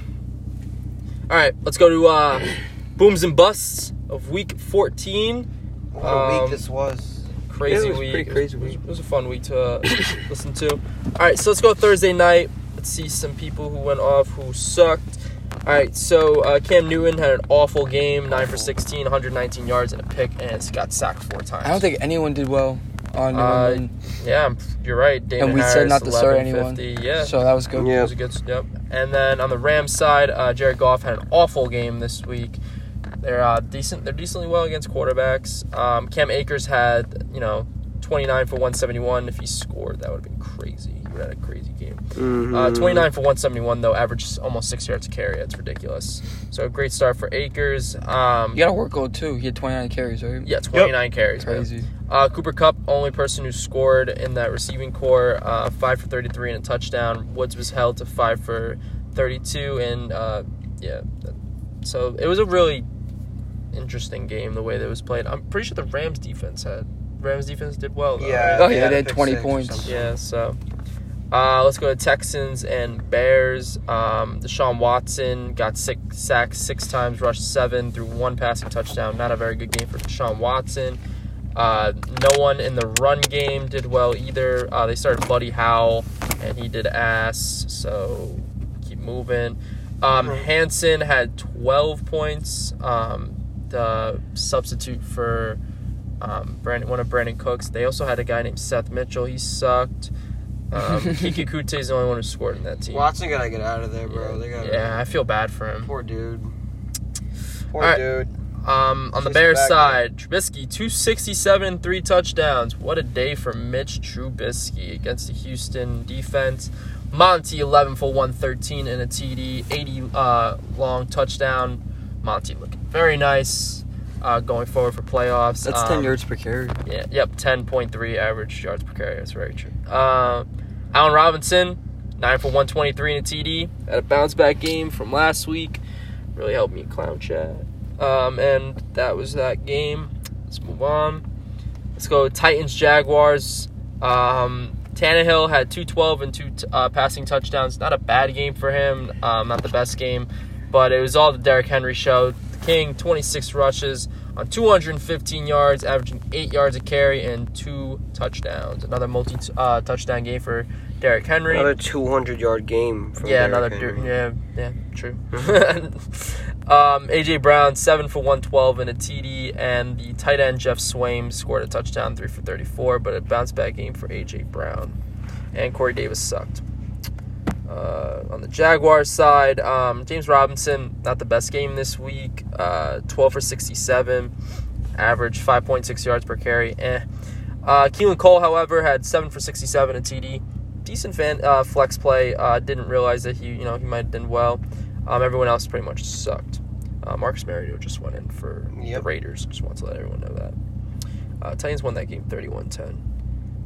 All right. Let's go to uh, booms and busts of week 14. What a Um, week this was. crazy Yeah, it was week. pretty It was, week. It was a fun week to uh, listen to. All right, so let's go Thursday night. Let's see some people who went off who sucked. All right, so uh, Cam Newton had an awful game, nine for 16, 119 yards and a pick, and it's got sacked four times. I don't think anyone did well on New Uh, England, Yeah, you're right. Damien and we Harris, said not to start anyone. Yeah, So that was good. Yeah. it was a good yep. And then on the Rams side, uh, Jared Goff had an awful game this week. They're uh, decent. They're decently well against quarterbacks. Um, Cam Akers had you know 29 for 171. If he scored, that would have been crazy. He had a crazy game. Mm-hmm. Uh, 29 for 171 though, average almost six yards a carry. That's ridiculous. So a great start for Akers. Um, You got a workload too. He had 29 carries, right? yeah, 29 carries. Crazy. Uh, Cooper Kupp, only person who scored in that receiving core, uh, five for 33 and a touchdown. Woods was held to five for 32, and uh, yeah, so it was a really interesting game the way that it was played. I'm pretty sure the Rams defense had Rams defense did well. Though, Yeah. right? Oh, yeah, had they had 20 points. Yeah, so uh, let's go to Texans and Bears. Um, Deshaun Watson got six sacks six times, rushed seven, threw one passing touchdown. Not a very good game for Deshaun Watson. Uh, no one in the run game did well either. Uh, they started Buddy Howell, and he did ass. So keep moving. Um. Hansen had 12 points. Um, the substitute for um, Brandin, one of Brandin Cooks. They also had a guy named Seth Mitchell. He sucked. Um, Keke Coutee is the only one who scored in that team. Watson gotta get out of there, bro. They gotta. Yeah, I feel bad for him. Poor dude. Poor All right. dude. Um, on the Just Bears back side, Trubisky, 267 and three touchdowns. What a day for Mitch Trubisky against the Houston defense. Monty, 11 for 113 and a TD, 80 uh, long touchdown. Monty looking very nice uh, going forward for playoffs. That's 10 Um, yards per carry. Yeah, yep, 10.3 average yards per carry. That's very true. Uh, Allen Robinson, 9 for 123 and a TD. Had a bounce back game from last week. Really helped me clown chat. Um, and that was that game. Let's move on. Let's go Titans Jaguars. Um, Tannehill had 212 and two uh, passing touchdowns. Not a bad game for him. Um, not the best game, but it was all the Derrick Henry show. King, 26 rushes on 215 yards, averaging eight yards a carry and two touchdowns. Another multi uh, touchdown game for Derrick Henry. Another 200 yard game. From Yeah, Derrick another Henry. yeah, yeah, true. um, AJ Brown seven for one twelve and a TD, and the tight end Geoff Swaim scored a touchdown, three for thirty four, but a bounce back game for AJ Brown, and Corey Davis sucked. Uh, on the Jaguars side, um, James Robinson not the best game this week. Uh, twelve for sixty seven, average five point six yards per carry. Eh. Uh, Keelan Cole, however, had seven for sixty seven and TD decent fan uh, flex play. Uh, didn't realize that he, you know, he might have done well. Um, everyone else pretty much sucked. Uh, Marcus Mariota just went in for the Raiders. Just want to let everyone know that. Uh, Titans won that game 31-10.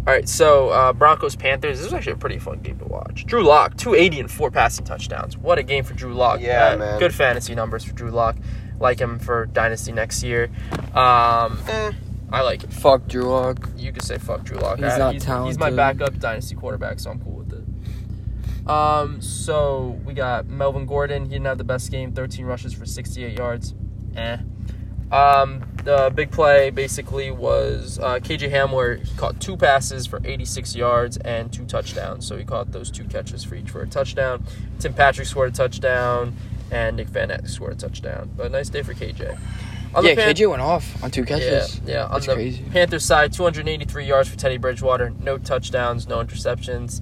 All right, so uh, Broncos Panthers. This was actually a pretty fun game to watch. Drew Lock, 280 and four passing touchdowns. What a game for Drew Lock. Yeah, man. Good fantasy numbers for Drew Lock. Like him for Dynasty next year. Um, Eh. I like it. Fuck Drew Lock. You could say fuck Drew Lock. He's Uh, not he's, he's my backup dynasty quarterback, so I'm cool with it. Um, so we got Melvin Gordon. He didn't have the best game. 13 rushes for 68 yards. Eh. Um, the big play basically was uh, KJ Hamler. He caught two passes for 86 yards and two touchdowns. So he caught those two catches for each for a touchdown. Tim Patrick scored a touchdown, and Nick Vannett scored a touchdown. But nice day for KJ. On yeah, Pan- KJ went off on two Yeah, catches. yeah. On That's the crazy. Panthers side, 283 yards for Teddy Bridgewater. No touchdowns, no interceptions.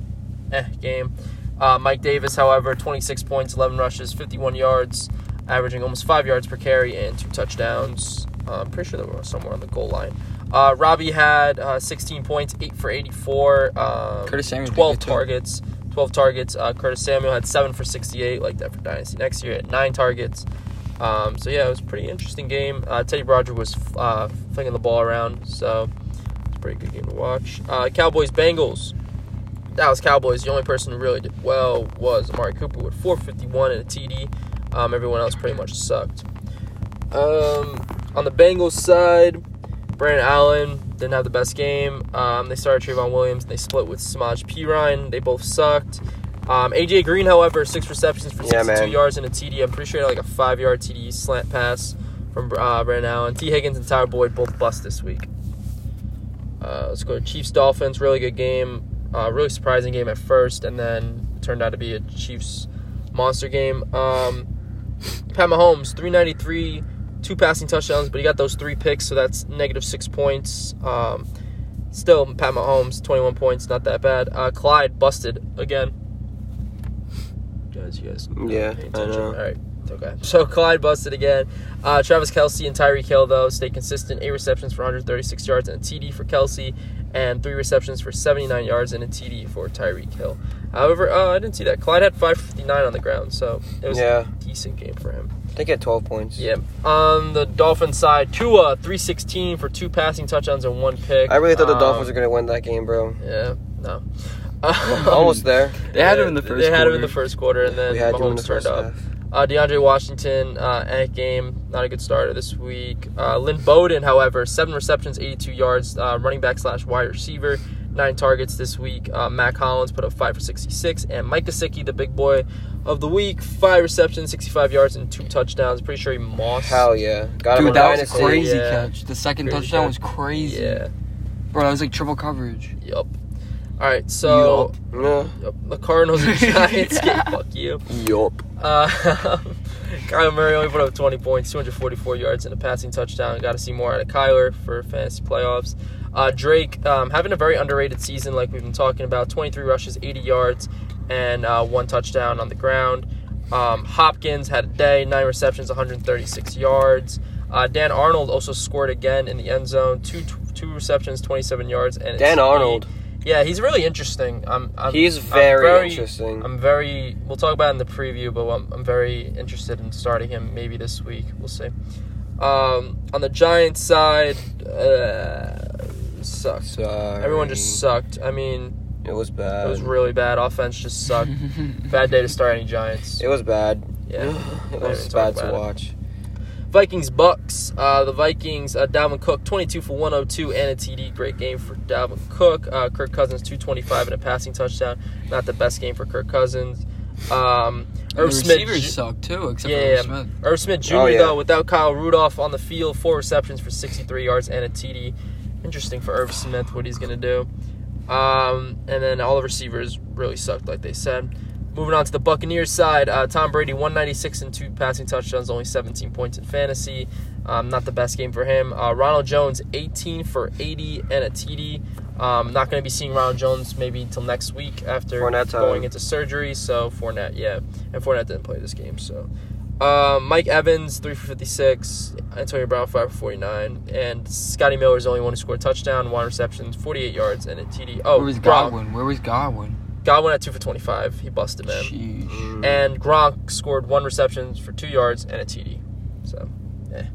Eh, game. Uh, Mike Davis, however, 26 points, 11 rushes, 51 yards, averaging almost five yards per carry and two touchdowns. Uh, I'm pretty sure they were somewhere on the goal line. Uh, Robbie had uh, 16 points, 8 for 84. Um, Curtis Samuel 12 good, too. targets. 12 targets. Uh, Curtis Samuel had 7 for 68, like that for Dynasty. Next year, at 9 targets. Um, so, yeah, it was a pretty interesting game. Uh, Teddy Broderick was uh, flinging the ball around, so it's a pretty good game to watch. Uh, Cowboys Bengals. Dallas Cowboys, the only person who really did well was Amari Cooper with 451 and a TD. Um, everyone else pretty much sucked. Um, on the Bengals side, Brandon Allen didn't have the best game. Um, they started Trayveon Williams. And they split with Samaje Perine. They both sucked. Um, AJ Green, however, six receptions for Yeah, 62 man. yards and a TD. I'm pretty sure like a five yard TD slant pass from uh, Brandon Allen. T. Higgins and Tyler Boyd both bust this week. Uh, let's go to Chiefs Dolphins. Really good game. Uh, really surprising game at first, and then turned out to be a Chiefs monster game. Um, Pat Mahomes, 393, two passing touchdowns, but he got those three picks, so that's negative six points. Um, still, Pat Mahomes, 21 points, not that bad. Uh, Clyde busted again. Guys, you guys, Yeah, pay I attention. know. All right. Okay. So Clyde busted again. Uh, Travis Kelce and Tyreek Hill though stay consistent. Eight receptions for 136 yards and a TD for Kelce, and three receptions for 79 yards and a TD for Tyreek Hill. However, uh, I didn't see that. Clyde had 559 on the ground, so it was Yeah. a decent game for him. I think he had 12 points. Yeah. On the Dolphins side, Tua 316 for two passing touchdowns and one pick. I really thought the Um, Dolphins were going to win that game, bro. Yeah. No. Almost there. They had him in the first They had him in the first quarter, and then We had Mahomes the turned up. Uh, DeAndre Washington, uh, Ant game, not a good starter this week. Uh, Lynn Bowden, however, seven receptions, 82 yards, uh, running back slash wide receiver, nine targets this week. Uh, Mack Hollins put up five for 66, and Mike Gesicki, the big boy of the week, five receptions, 65 yards, and two touchdowns. Pretty sure he mossed. Hell yeah. Got Dude, that was a crazy Yeah. catch. The second Crazy touchdown catch. was crazy. Yeah. Bro, that was like triple coverage. Yup. All right, so Yeah. yup, the Cardinals and Giants get fuck you. Yup. Uh, Kyler Murray only put up 20 points, 244 yards, and a passing touchdown. Got to see more out of Kyler for fantasy playoffs. Uh, Drake um, having a very underrated season, like we've been talking about. 23 rushes, 80 yards, and uh, one touchdown on the ground. Um, Hopkins had a day, nine receptions, 136 yards. Uh, Dan Arnold also scored again in the end zone, two two receptions, 27 yards, and Dan. Arnold. Yeah, he's really interesting. I'm, I'm He's I'm very interesting. I'm very. We'll talk about it in the preview, but I'm, I'm very interested in starting him maybe this week. We'll see. Um, on the Giants side, uh, sucked. Sorry. Everyone just sucked. I mean, It was bad. it was really bad. Offense just sucked. bad day to start any Giants. It was bad. Yeah. It was bad to it. watch. Vikings Bucks. Uh, the Vikings. Uh, Dalvin Cook 22 for 102 and a TD. Great game for Dalvin Cook. Uh, Kirk Cousins 225 and a passing touchdown. Not the best game for Kirk Cousins. Um, the Irv Smith. receivers Ju- suck too, except Yeah, for yeah. Irv Smith. Irv Smith Jr. Oh, yeah. though, without Kyle Rudolph on the field, four receptions for 63 yards and a TD. Interesting for Irv Smith what he's gonna do. Um, and then all the receivers really sucked, like they said. Moving on to the Buccaneers side, uh, Tom Brady 196 and two passing touchdowns, only 17 points in fantasy. Um, not the best game for him. Uh, Ronald Jones 18 for 80 and a TD. Um, not going to be seeing Ronald Jones maybe until next week after Fournette time. going into surgery. So Fournette, yeah, and Fournette didn't play this game. So um, Mike Evans three for 56, Antonio Brown five for 49, and Scotty Miller is the only one who scored a touchdown, one reception, 48 yards, and a TD. Oh, Where was Gronk. Godwin? Where was Godwin? Godwin at two for 25. He busted man. Sheesh. And Gronk scored one reception for two yards and a TD. So, yeah.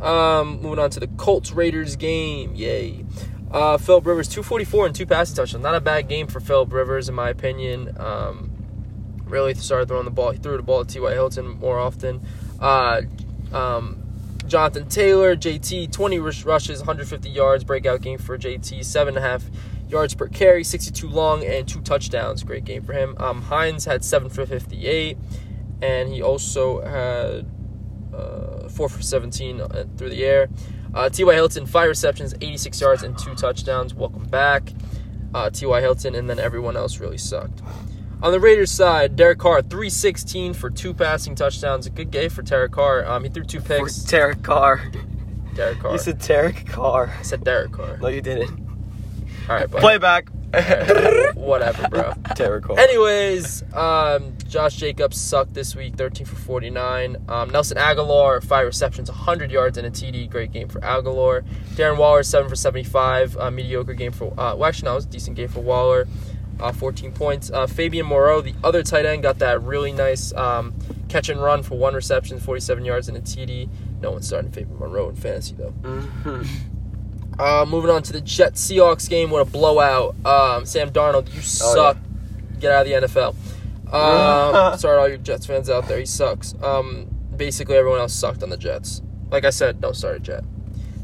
Um, moving on to the Colts Raiders game. Yay. Uh, Philip Rivers, 244 and two passing touchdowns. Not a bad game for Philip Rivers, in my opinion. Um, really started throwing the ball. He threw the ball to T.Y. Hilton more often. Uh, um, Jonathan Taylor, JT, 20 rushes, 150 yards. Breakout game for JT. 7.5 yards per carry, 62 long, and two touchdowns. Great game for him. Um, Hines had 7 for 58. And he also had uh, four for 17 uh, through the air. Uh, T.Y. Hilton, five receptions, 86 yards, and two touchdowns. Welcome back, uh, T.Y. Hilton, and then everyone else really sucked. On the Raiders side, Derek Carr, 316 for two passing touchdowns. A good game for Derek Carr. Um, he threw two For picks. Derek Carr. Derek Carr. You said Derek Carr. I said Derek Carr. No, you didn't. All right, Play back. Whatever, bro. Derek Carr. Anyways, um, Josh Jacobs sucked this week, 13 for 49. Um, Nelson Agholor, five receptions, 100 yards, and a TD. Great game for Agholor. Darren Waller, 7 for 75. Uh, mediocre game for, uh, well, actually, no, it was a decent game for Waller. Uh, 14 points. Uh, Fabian Moreau, the other tight end, got that really nice um, catch and run for one reception, 47 yards, and a TD. No one's starting Fabian Moreau in fantasy, though. Mhm. Uh, moving on to the Jets Seahawks game. What a blowout. Um, Sam Darnold, you Oh, suck. Get out of the NFL. Um, sorry, all your Jets fans out there. He sucks. Um, basically, everyone else sucked on the Jets. Like I said, don't start a Jet.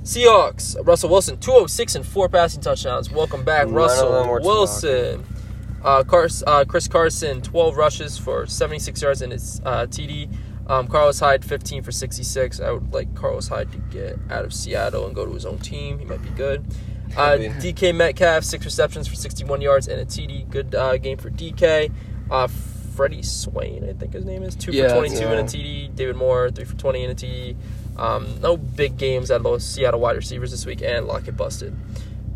Seahawks. Russell Wilson, 206 and four passing touchdowns. Welcome back, None of them Russell Wilson. Uh, Cars, uh, Chris Carson, 12 rushes for 76 yards in his uh, TD. Um, Carlos Hyde, 15 for 66. I would like Carlos Hyde to get out of Seattle and go to his own team. He might be good. Uh, DK Metcalf, six receptions for 61 yards and a TD. Good uh, game for DK. Uh, Freddie Swain, I think his name is, two Yeah, for 22 yeah. and a TD. David Moore, three for 20 and a TD. Um, no big games out of those Seattle wide receivers this week, and Lockett busted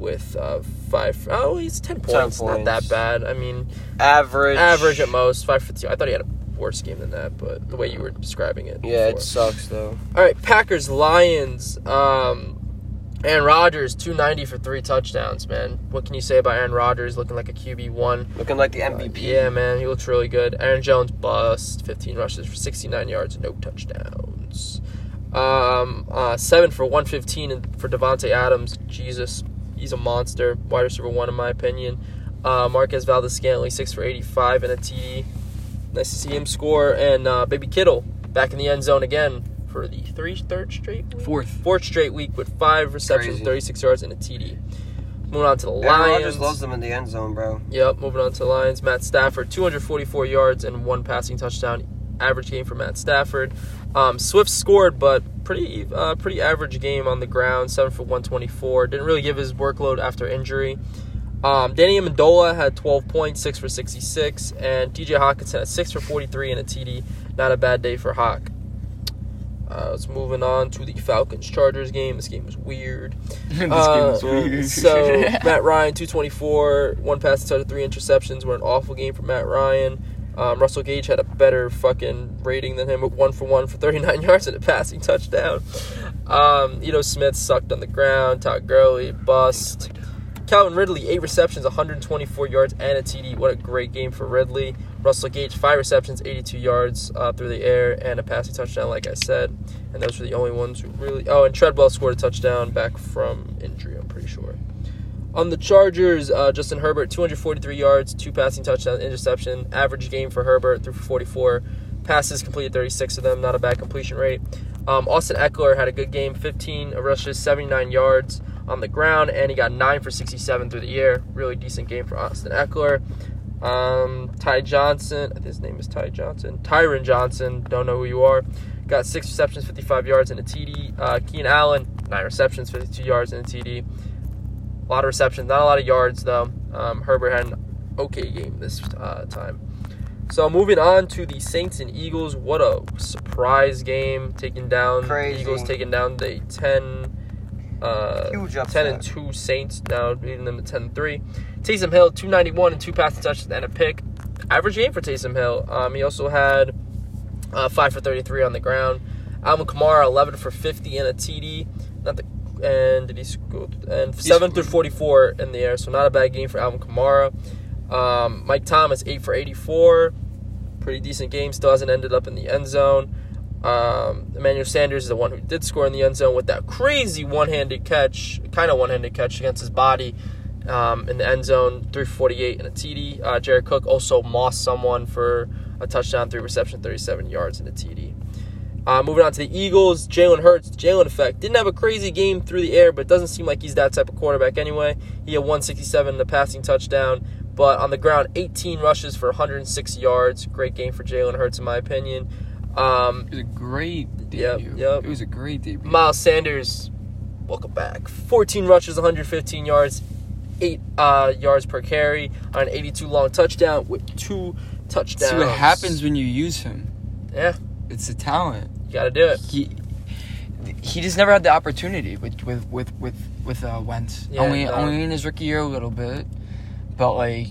with uh, five. Oh, he's 10 points. Not that bad. I mean, Average. average at most. Five for two. I thought he had a worse game than that, but the way you were describing it. Yeah, before. it sucks though. All right, Packers Lions. Um, Aaron Rodgers, two ninety for three touchdowns. Man, what can you say about Aaron Rodgers looking like a QB one? Looking like the MVP. Yeah, man, he looks really good. Aaron Jones bust, fifteen rushes for sixty nine yards, no touchdowns. Um, uh, seven for one fifteen for Davante Adams. Jesus, he's a monster. Wide receiver one in my opinion. Uh, Marquez Valdes Scantling, six for eighty five and a TD. Nice to see him score. And uh, Baby Kittle back in the end zone again for the three third straight week? Fourth. fourth straight week with five receptions, Crazy. thirty six yards and a TD. Moving on to the Aaron Lions. Rodgers loves them in the end zone, bro. Yep, moving on to the Lions. Matt Stafford, 244 yards and one passing touchdown. Average game for Matt Stafford. Um, Swift scored, but pretty uh, pretty average game on the ground. Seven for 124. Didn't really give his workload after injury. Um, Danny Amendola had 12 points, six for 66, and TJ Hockenson had six for 43 and a TD. Not a bad day for Hawk. Uh, let's moving on to the Falcons Chargers game. This game was weird. this game Uh, is weird. so Matt Ryan, two twenty four, one pass touchdown, three interceptions. Were an awful game for Matt Ryan. Um, Russell Gage had a better fucking rating than him, with one for one for thirty nine yards and a passing touchdown. Um, Ito Smith sucked on the ground. Todd Gurley bust. Calvin Ridley, eight receptions, 124 yards, and a TD. What a great game for Ridley. Russell Gage, five receptions, 82 yards uh, through the air, and a passing touchdown, like I said. And those were the only ones who really. Oh, and Treadwell scored a touchdown back from injury, I'm pretty sure. On the Chargers, uh, Justin Herbert, 243 yards, two passing touchdowns, interception. Average game for Herbert, for 44 passes, completed 36 of them. Not a bad completion rate. Um, Austin Ekeler had a good game, 15 rushes, 79 yards on the ground, and he got 9 for 67 through the air. Really decent game for Austin Ekeler. Um, Ty Johnson, his name is Ty Johnson. Tyron Johnson, don't know who you are. Got 6 receptions, 55 yards, and a TD. Uh, Keenan Allen, 9 receptions, 52 yards, and a TD. A lot of receptions, not a lot of yards, though. Um, Herbert had an okay game this uh, time. So moving on to the Saints and Eagles. What a surprise game! Taking down Crazy. the Eagles, taking down the ten, uh, Huge 10 and two Saints now, beating them to 10 and three. Taysom Hill, two ninety one and two passing touchdowns and a pick. Average game for Taysom Hill. Um, he also had uh, five for thirty three on the ground. Alvin Kamara, eleven for fifty and a TD. Not the and did he score? And seven through forty four in the air, so not a bad game for Alvin Kamara. Um, Mike Thomas, eight for eighty four pretty decent game. Still hasn't ended up in the end zone. Um, Emmanuel Sanders is the one who did score in the end zone with that crazy one-handed catch, kind of one-handed catch against his body um, in the end zone, 348 and a TD. Uh, Jared Cook also mossed someone for a touchdown, three reception, 37 yards and a TD. Uh, moving on to the Eagles, Jalen Hurts, Jalen effect. Didn't have a crazy game through the air, but doesn't seem like he's that type of quarterback anyway. He had 167 and a passing touchdown, but on the ground, 18 rushes for 106 yards. Great game for Jalen Hurts, in my opinion. Um, It was a great Yep, debut. yep. It was a great debut. Miles Sanders, welcome back. 14 rushes, 115 yards, 8 uh, yards per carry on an 82 long touchdown with two touchdowns. See what happens when you use him. Yeah, It's a talent. You got to do it. He he just never had the opportunity with with with with, with uh, Wentz. Yeah, only no. only in his rookie year a little bit, but like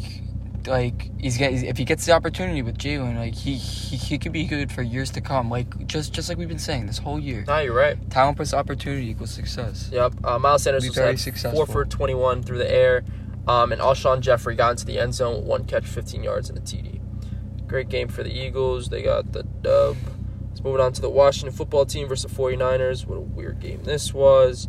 like he's get if he gets the opportunity with Jalen, like he, he he could be good for years to come. Like just just like we've been saying this whole year, No, you're right. talent plus opportunity equals success. Yep. Uh, Miles Sanders was very successful. 4 for 21 through the air. Um, and Alshon Jeffery got into the end zone, one catch, 15 yards, and a TD. Great game for the Eagles. They got the dub. Let's move on to the Washington football team versus the 49ers. What a weird game this was.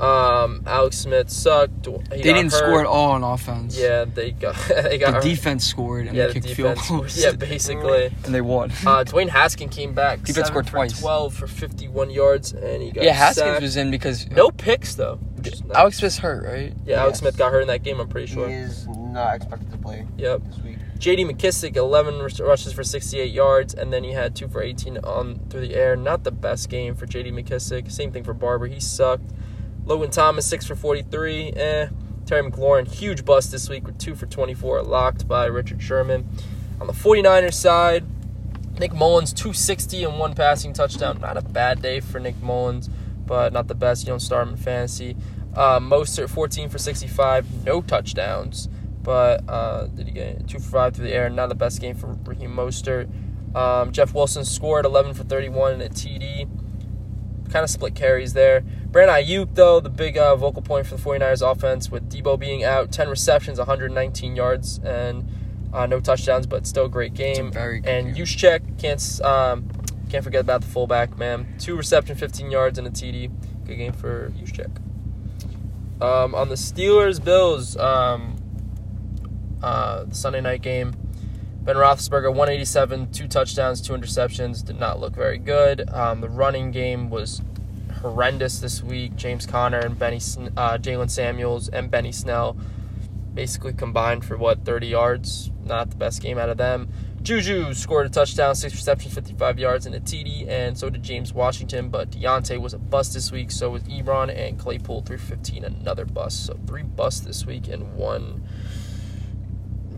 Um, Alex Smith sucked. He They didn't hurt. score at all on offense. Yeah, they got they the hurt. defense scored and Yeah, they the kicked field goals. Yeah, basically. and they won. Uh, Dwayne Haskin came back. Defense seven scored for twice. 12 for 51 yards, and he got yeah, Haskins sacked. was in because no picks though. nice. Alex Smith's hurt, right? Yeah, Alex Smith got hurt in that game. I'm pretty He sure. is not expected to play Yep. J.D. McKissic, 11 rushes for 68 yards, and then he had two for 18 on through the air. Not the best game for J.D. McKissic. Same thing for Barber. He sucked. Logan Thomas, six for 43. Eh. Terry McLaurin, huge bust this week with two for 24, locked by Richard Sherman. On the 49ers side, Nick Mullens, 260 and one passing touchdown. Not a bad day for Nick Mullens, but not the best. You don't start him in fantasy. Uh, Mostert, 14 for 65, no touchdowns. But uh, did he get two for five through the air? Not the best game for Raheem Mostert. Um, Jeff Wilson scored 11 for 31 and a TD. Kind of split carries there. Brandon Aiyuk, though, the big uh, vocal point for the 49ers offense with Deebo being out, 10 receptions, 119 yards, and uh, no touchdowns, but still a great game. very good and game. Juszczyk, can't um, can't forget about the fullback, man. Two reception, 15 yards, and a TD. Good game for Juszczyk. Um, on the Steelers Bills um, uh, the Sunday night game, Ben Roethlisberger 187, two touchdowns, two interceptions, did not look very good. Um, the running game was horrendous this week. James Conner and Benny uh, Jaylen Samuels and Benny Snell basically combined for what 30 yards. Not the best game out of them. Juju scored a touchdown, six receptions, 55 yards, and a TD, and so did James Washington. But Diontae was a bust this week, so was Ebron and Claypool, 315, another bust. So three busts this week and one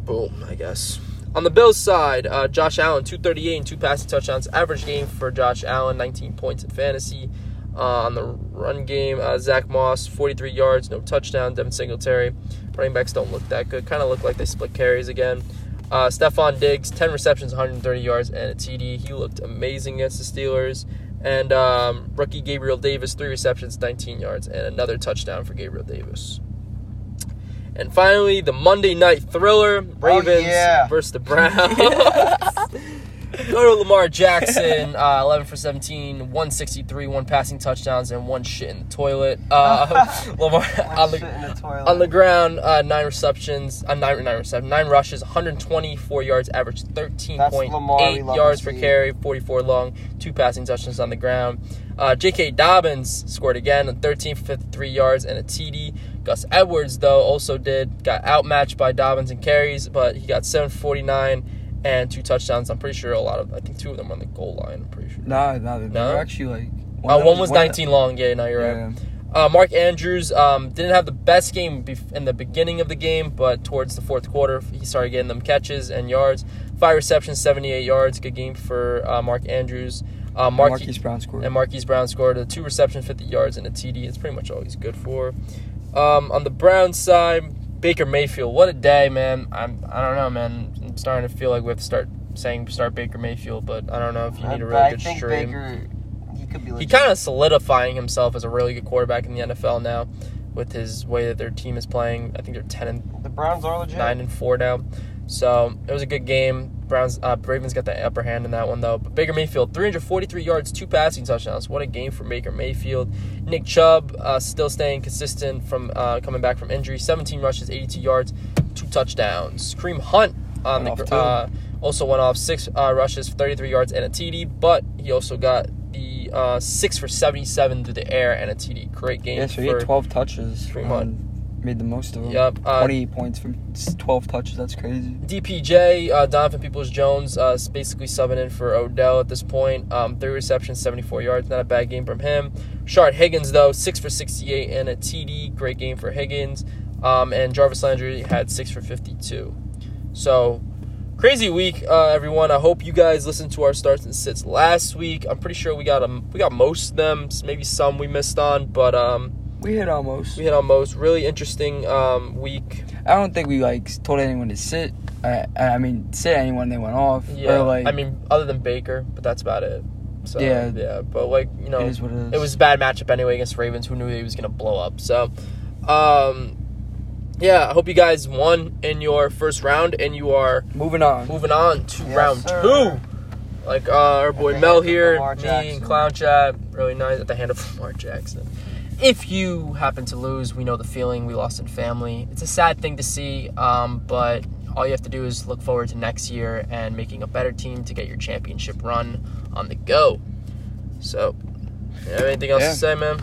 boom, I guess. On the Bills side, uh, Josh Allen, 238 and two passing touchdowns. Average game for Josh Allen, 19 points in fantasy. Uh, on the run game, uh, Zach Moss, 43 yards, no touchdown. Devin Singletary. Running backs don't look that good. Kind of look like they split carries again. Uh, Stefon Diggs, 10 receptions, 130 yards, and a TD. He looked amazing against the Steelers. And um, rookie Gabriel Davis, three receptions, 19 yards, and another touchdown for Gabriel Davis. And finally, the Monday night thriller Ravens yeah. versus the Browns. Go to Lamar Jackson, uh, 11 for 17, 163, one passing touchdowns, and one shit in the toilet. Uh, Lamar on the, the toilet. on the ground, uh, nine receptions, uh, nine, nine receptions, nine rushes, 124 yards, average Lamar we 13.8 yards per carry, 44 long, two passing touchdowns on the ground. Uh, J.K. Dobbins scored again, on 13 for 53 yards and a TD. Gus Edwards, though, also did, got outmatched by Dobbins in carries, but he got 749 and two touchdowns. I'm pretty sure a lot of, I think two of them were on the goal line, I'm pretty sure. No, no, they No? were actually like. Uh, one was one of 19 long, yeah, no, you're them- right. Yeah. Uh, Mark Andrews um, didn't have the best game bef- in the beginning of the game, but towards the fourth quarter, he started getting them catches and yards. Five receptions, 78 yards. Good game for uh, Mark Andrews. Uh, Marquise, Marquise Brown scored. and Marquise Brown scored a two reception, 50 yards, and a TD. It's pretty much all he's good for. Um, on the Browns side, Baker Mayfield. What a day, man. I'm, I don't know, man. I'm starting to feel like we have to start saying start Baker Mayfield, but I don't know if you need a really I good think stream Baker, he could be. he kind of solidifying himself as a really good quarterback in the NFL now with his way that their team is playing. I think they're 10 and The Browns are legit. 9 and 4 now. So, it was a good game. Browns uh, Ravens got the upper hand in that one though. But Baker Mayfield 343 yards, two passing touchdowns. What a game for Baker Mayfield. Nick Chubb uh, still staying consistent from uh, coming back from injury. 17 rushes, 82 yards, two touchdowns. Kareem Hunt on Went the uh, also went off six uh, rushes, 33 yards, and a TD. But he also got the uh, six for 77 through the air and a TD. Great game Yeah, so he had 12 touches Kareem on made the most of them. Yep. Uh, 28 points from 12 touches. That's crazy. DPJ, uh, Donovan Peoples Jones, uh, basically subbing in for Odell at this point. Um, three receptions, 74 yards. Not a bad game from him. Shard Higgins, though, 6 for 68 and a TD. Great game for Higgins. Um, and Jarvis Landry had 6 for 52. So, crazy week, uh, everyone. I hope you guys listened to our starts and sits last week. I'm pretty sure we got 'em- we got most of them. Maybe some we missed on, but um, We hit almost. we hit almost. Really interesting um, week. I don't think we like told anyone to sit. I, I mean, sit anyone they went off. Yeah, Or like, I mean, other than Baker, but that's about it. So Yeah. yeah, but like you know, it it was a bad matchup anyway against Ravens. Who knew he was gonna blow up? So, um, yeah, I hope you guys won in your first round, and you are moving on. moving on to Yes, round sir. two. Like uh, our boy Mel here, me Jackson. and Clown Chat, really nice at the hand of Lamar Jackson. If you happen to lose, we know the feeling. We lost in family. It's a sad thing to see, um, but all you have to do is look forward to next year and making a better team to get your championship run on the go. So, you have anything else Yeah. to say, man?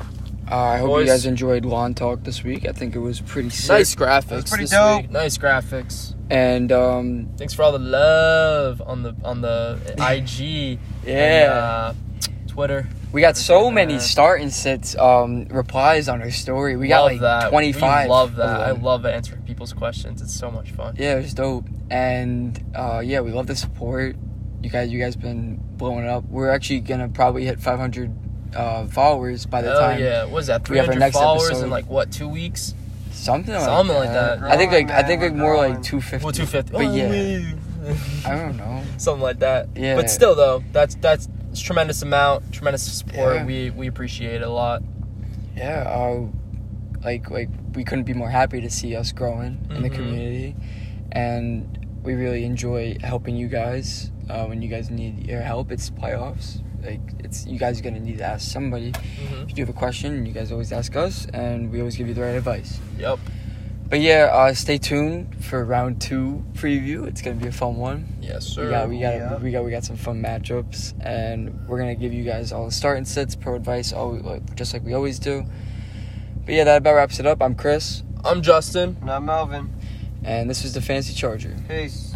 Uh, I hope Boys. you guys enjoyed Lawn Talk this week. I think it was pretty sick. Nice graphics. pretty this dope. week. Nice graphics. And um, Thanks for all the love on the on the IG. yeah, and, uh, Twitter. We got so everything many start and sits um, replies on our story. We got like that. 25. We love of that. I love answering people's questions. It's so much fun. Yeah, it was dope. And uh, yeah, we love the support. You guys, you guys been blowing it up. We're actually gonna probably hit 500 uh, followers by the Oh time. yeah, what was that? we have our 300 next followers episode. in like what? Two weeks? Something, Something like like that. that. I think like Growing, I think like we're more like 250. Well, 250. But Oh, yeah, yeah. I don't know. Something like that. Yeah. But still, though, that's that's a tremendous amount, tremendous support. Yeah. We we appreciate it a lot. Yeah, uh, like like we couldn't be more happy to see us growing in the Mhm. community, and we really enjoy helping you guys uh, when you guys need your help. It's playoffs. Like it's you guys are gonna need to ask somebody. hmm If you have a question, you guys always ask us, and we always give you the right advice. Yep. But yeah, uh, stay tuned for round two preview. It's gonna be a fun one. Yes, sir. We got we got Yeah. we got we got some fun matchups, and we're gonna give you guys all the start and sits, pro advice, all like, just like we always do. But yeah, that about wraps it up. I'm Chris, I'm Justin. And I'm Melvin. and this was the Fantasy Charger. Peace.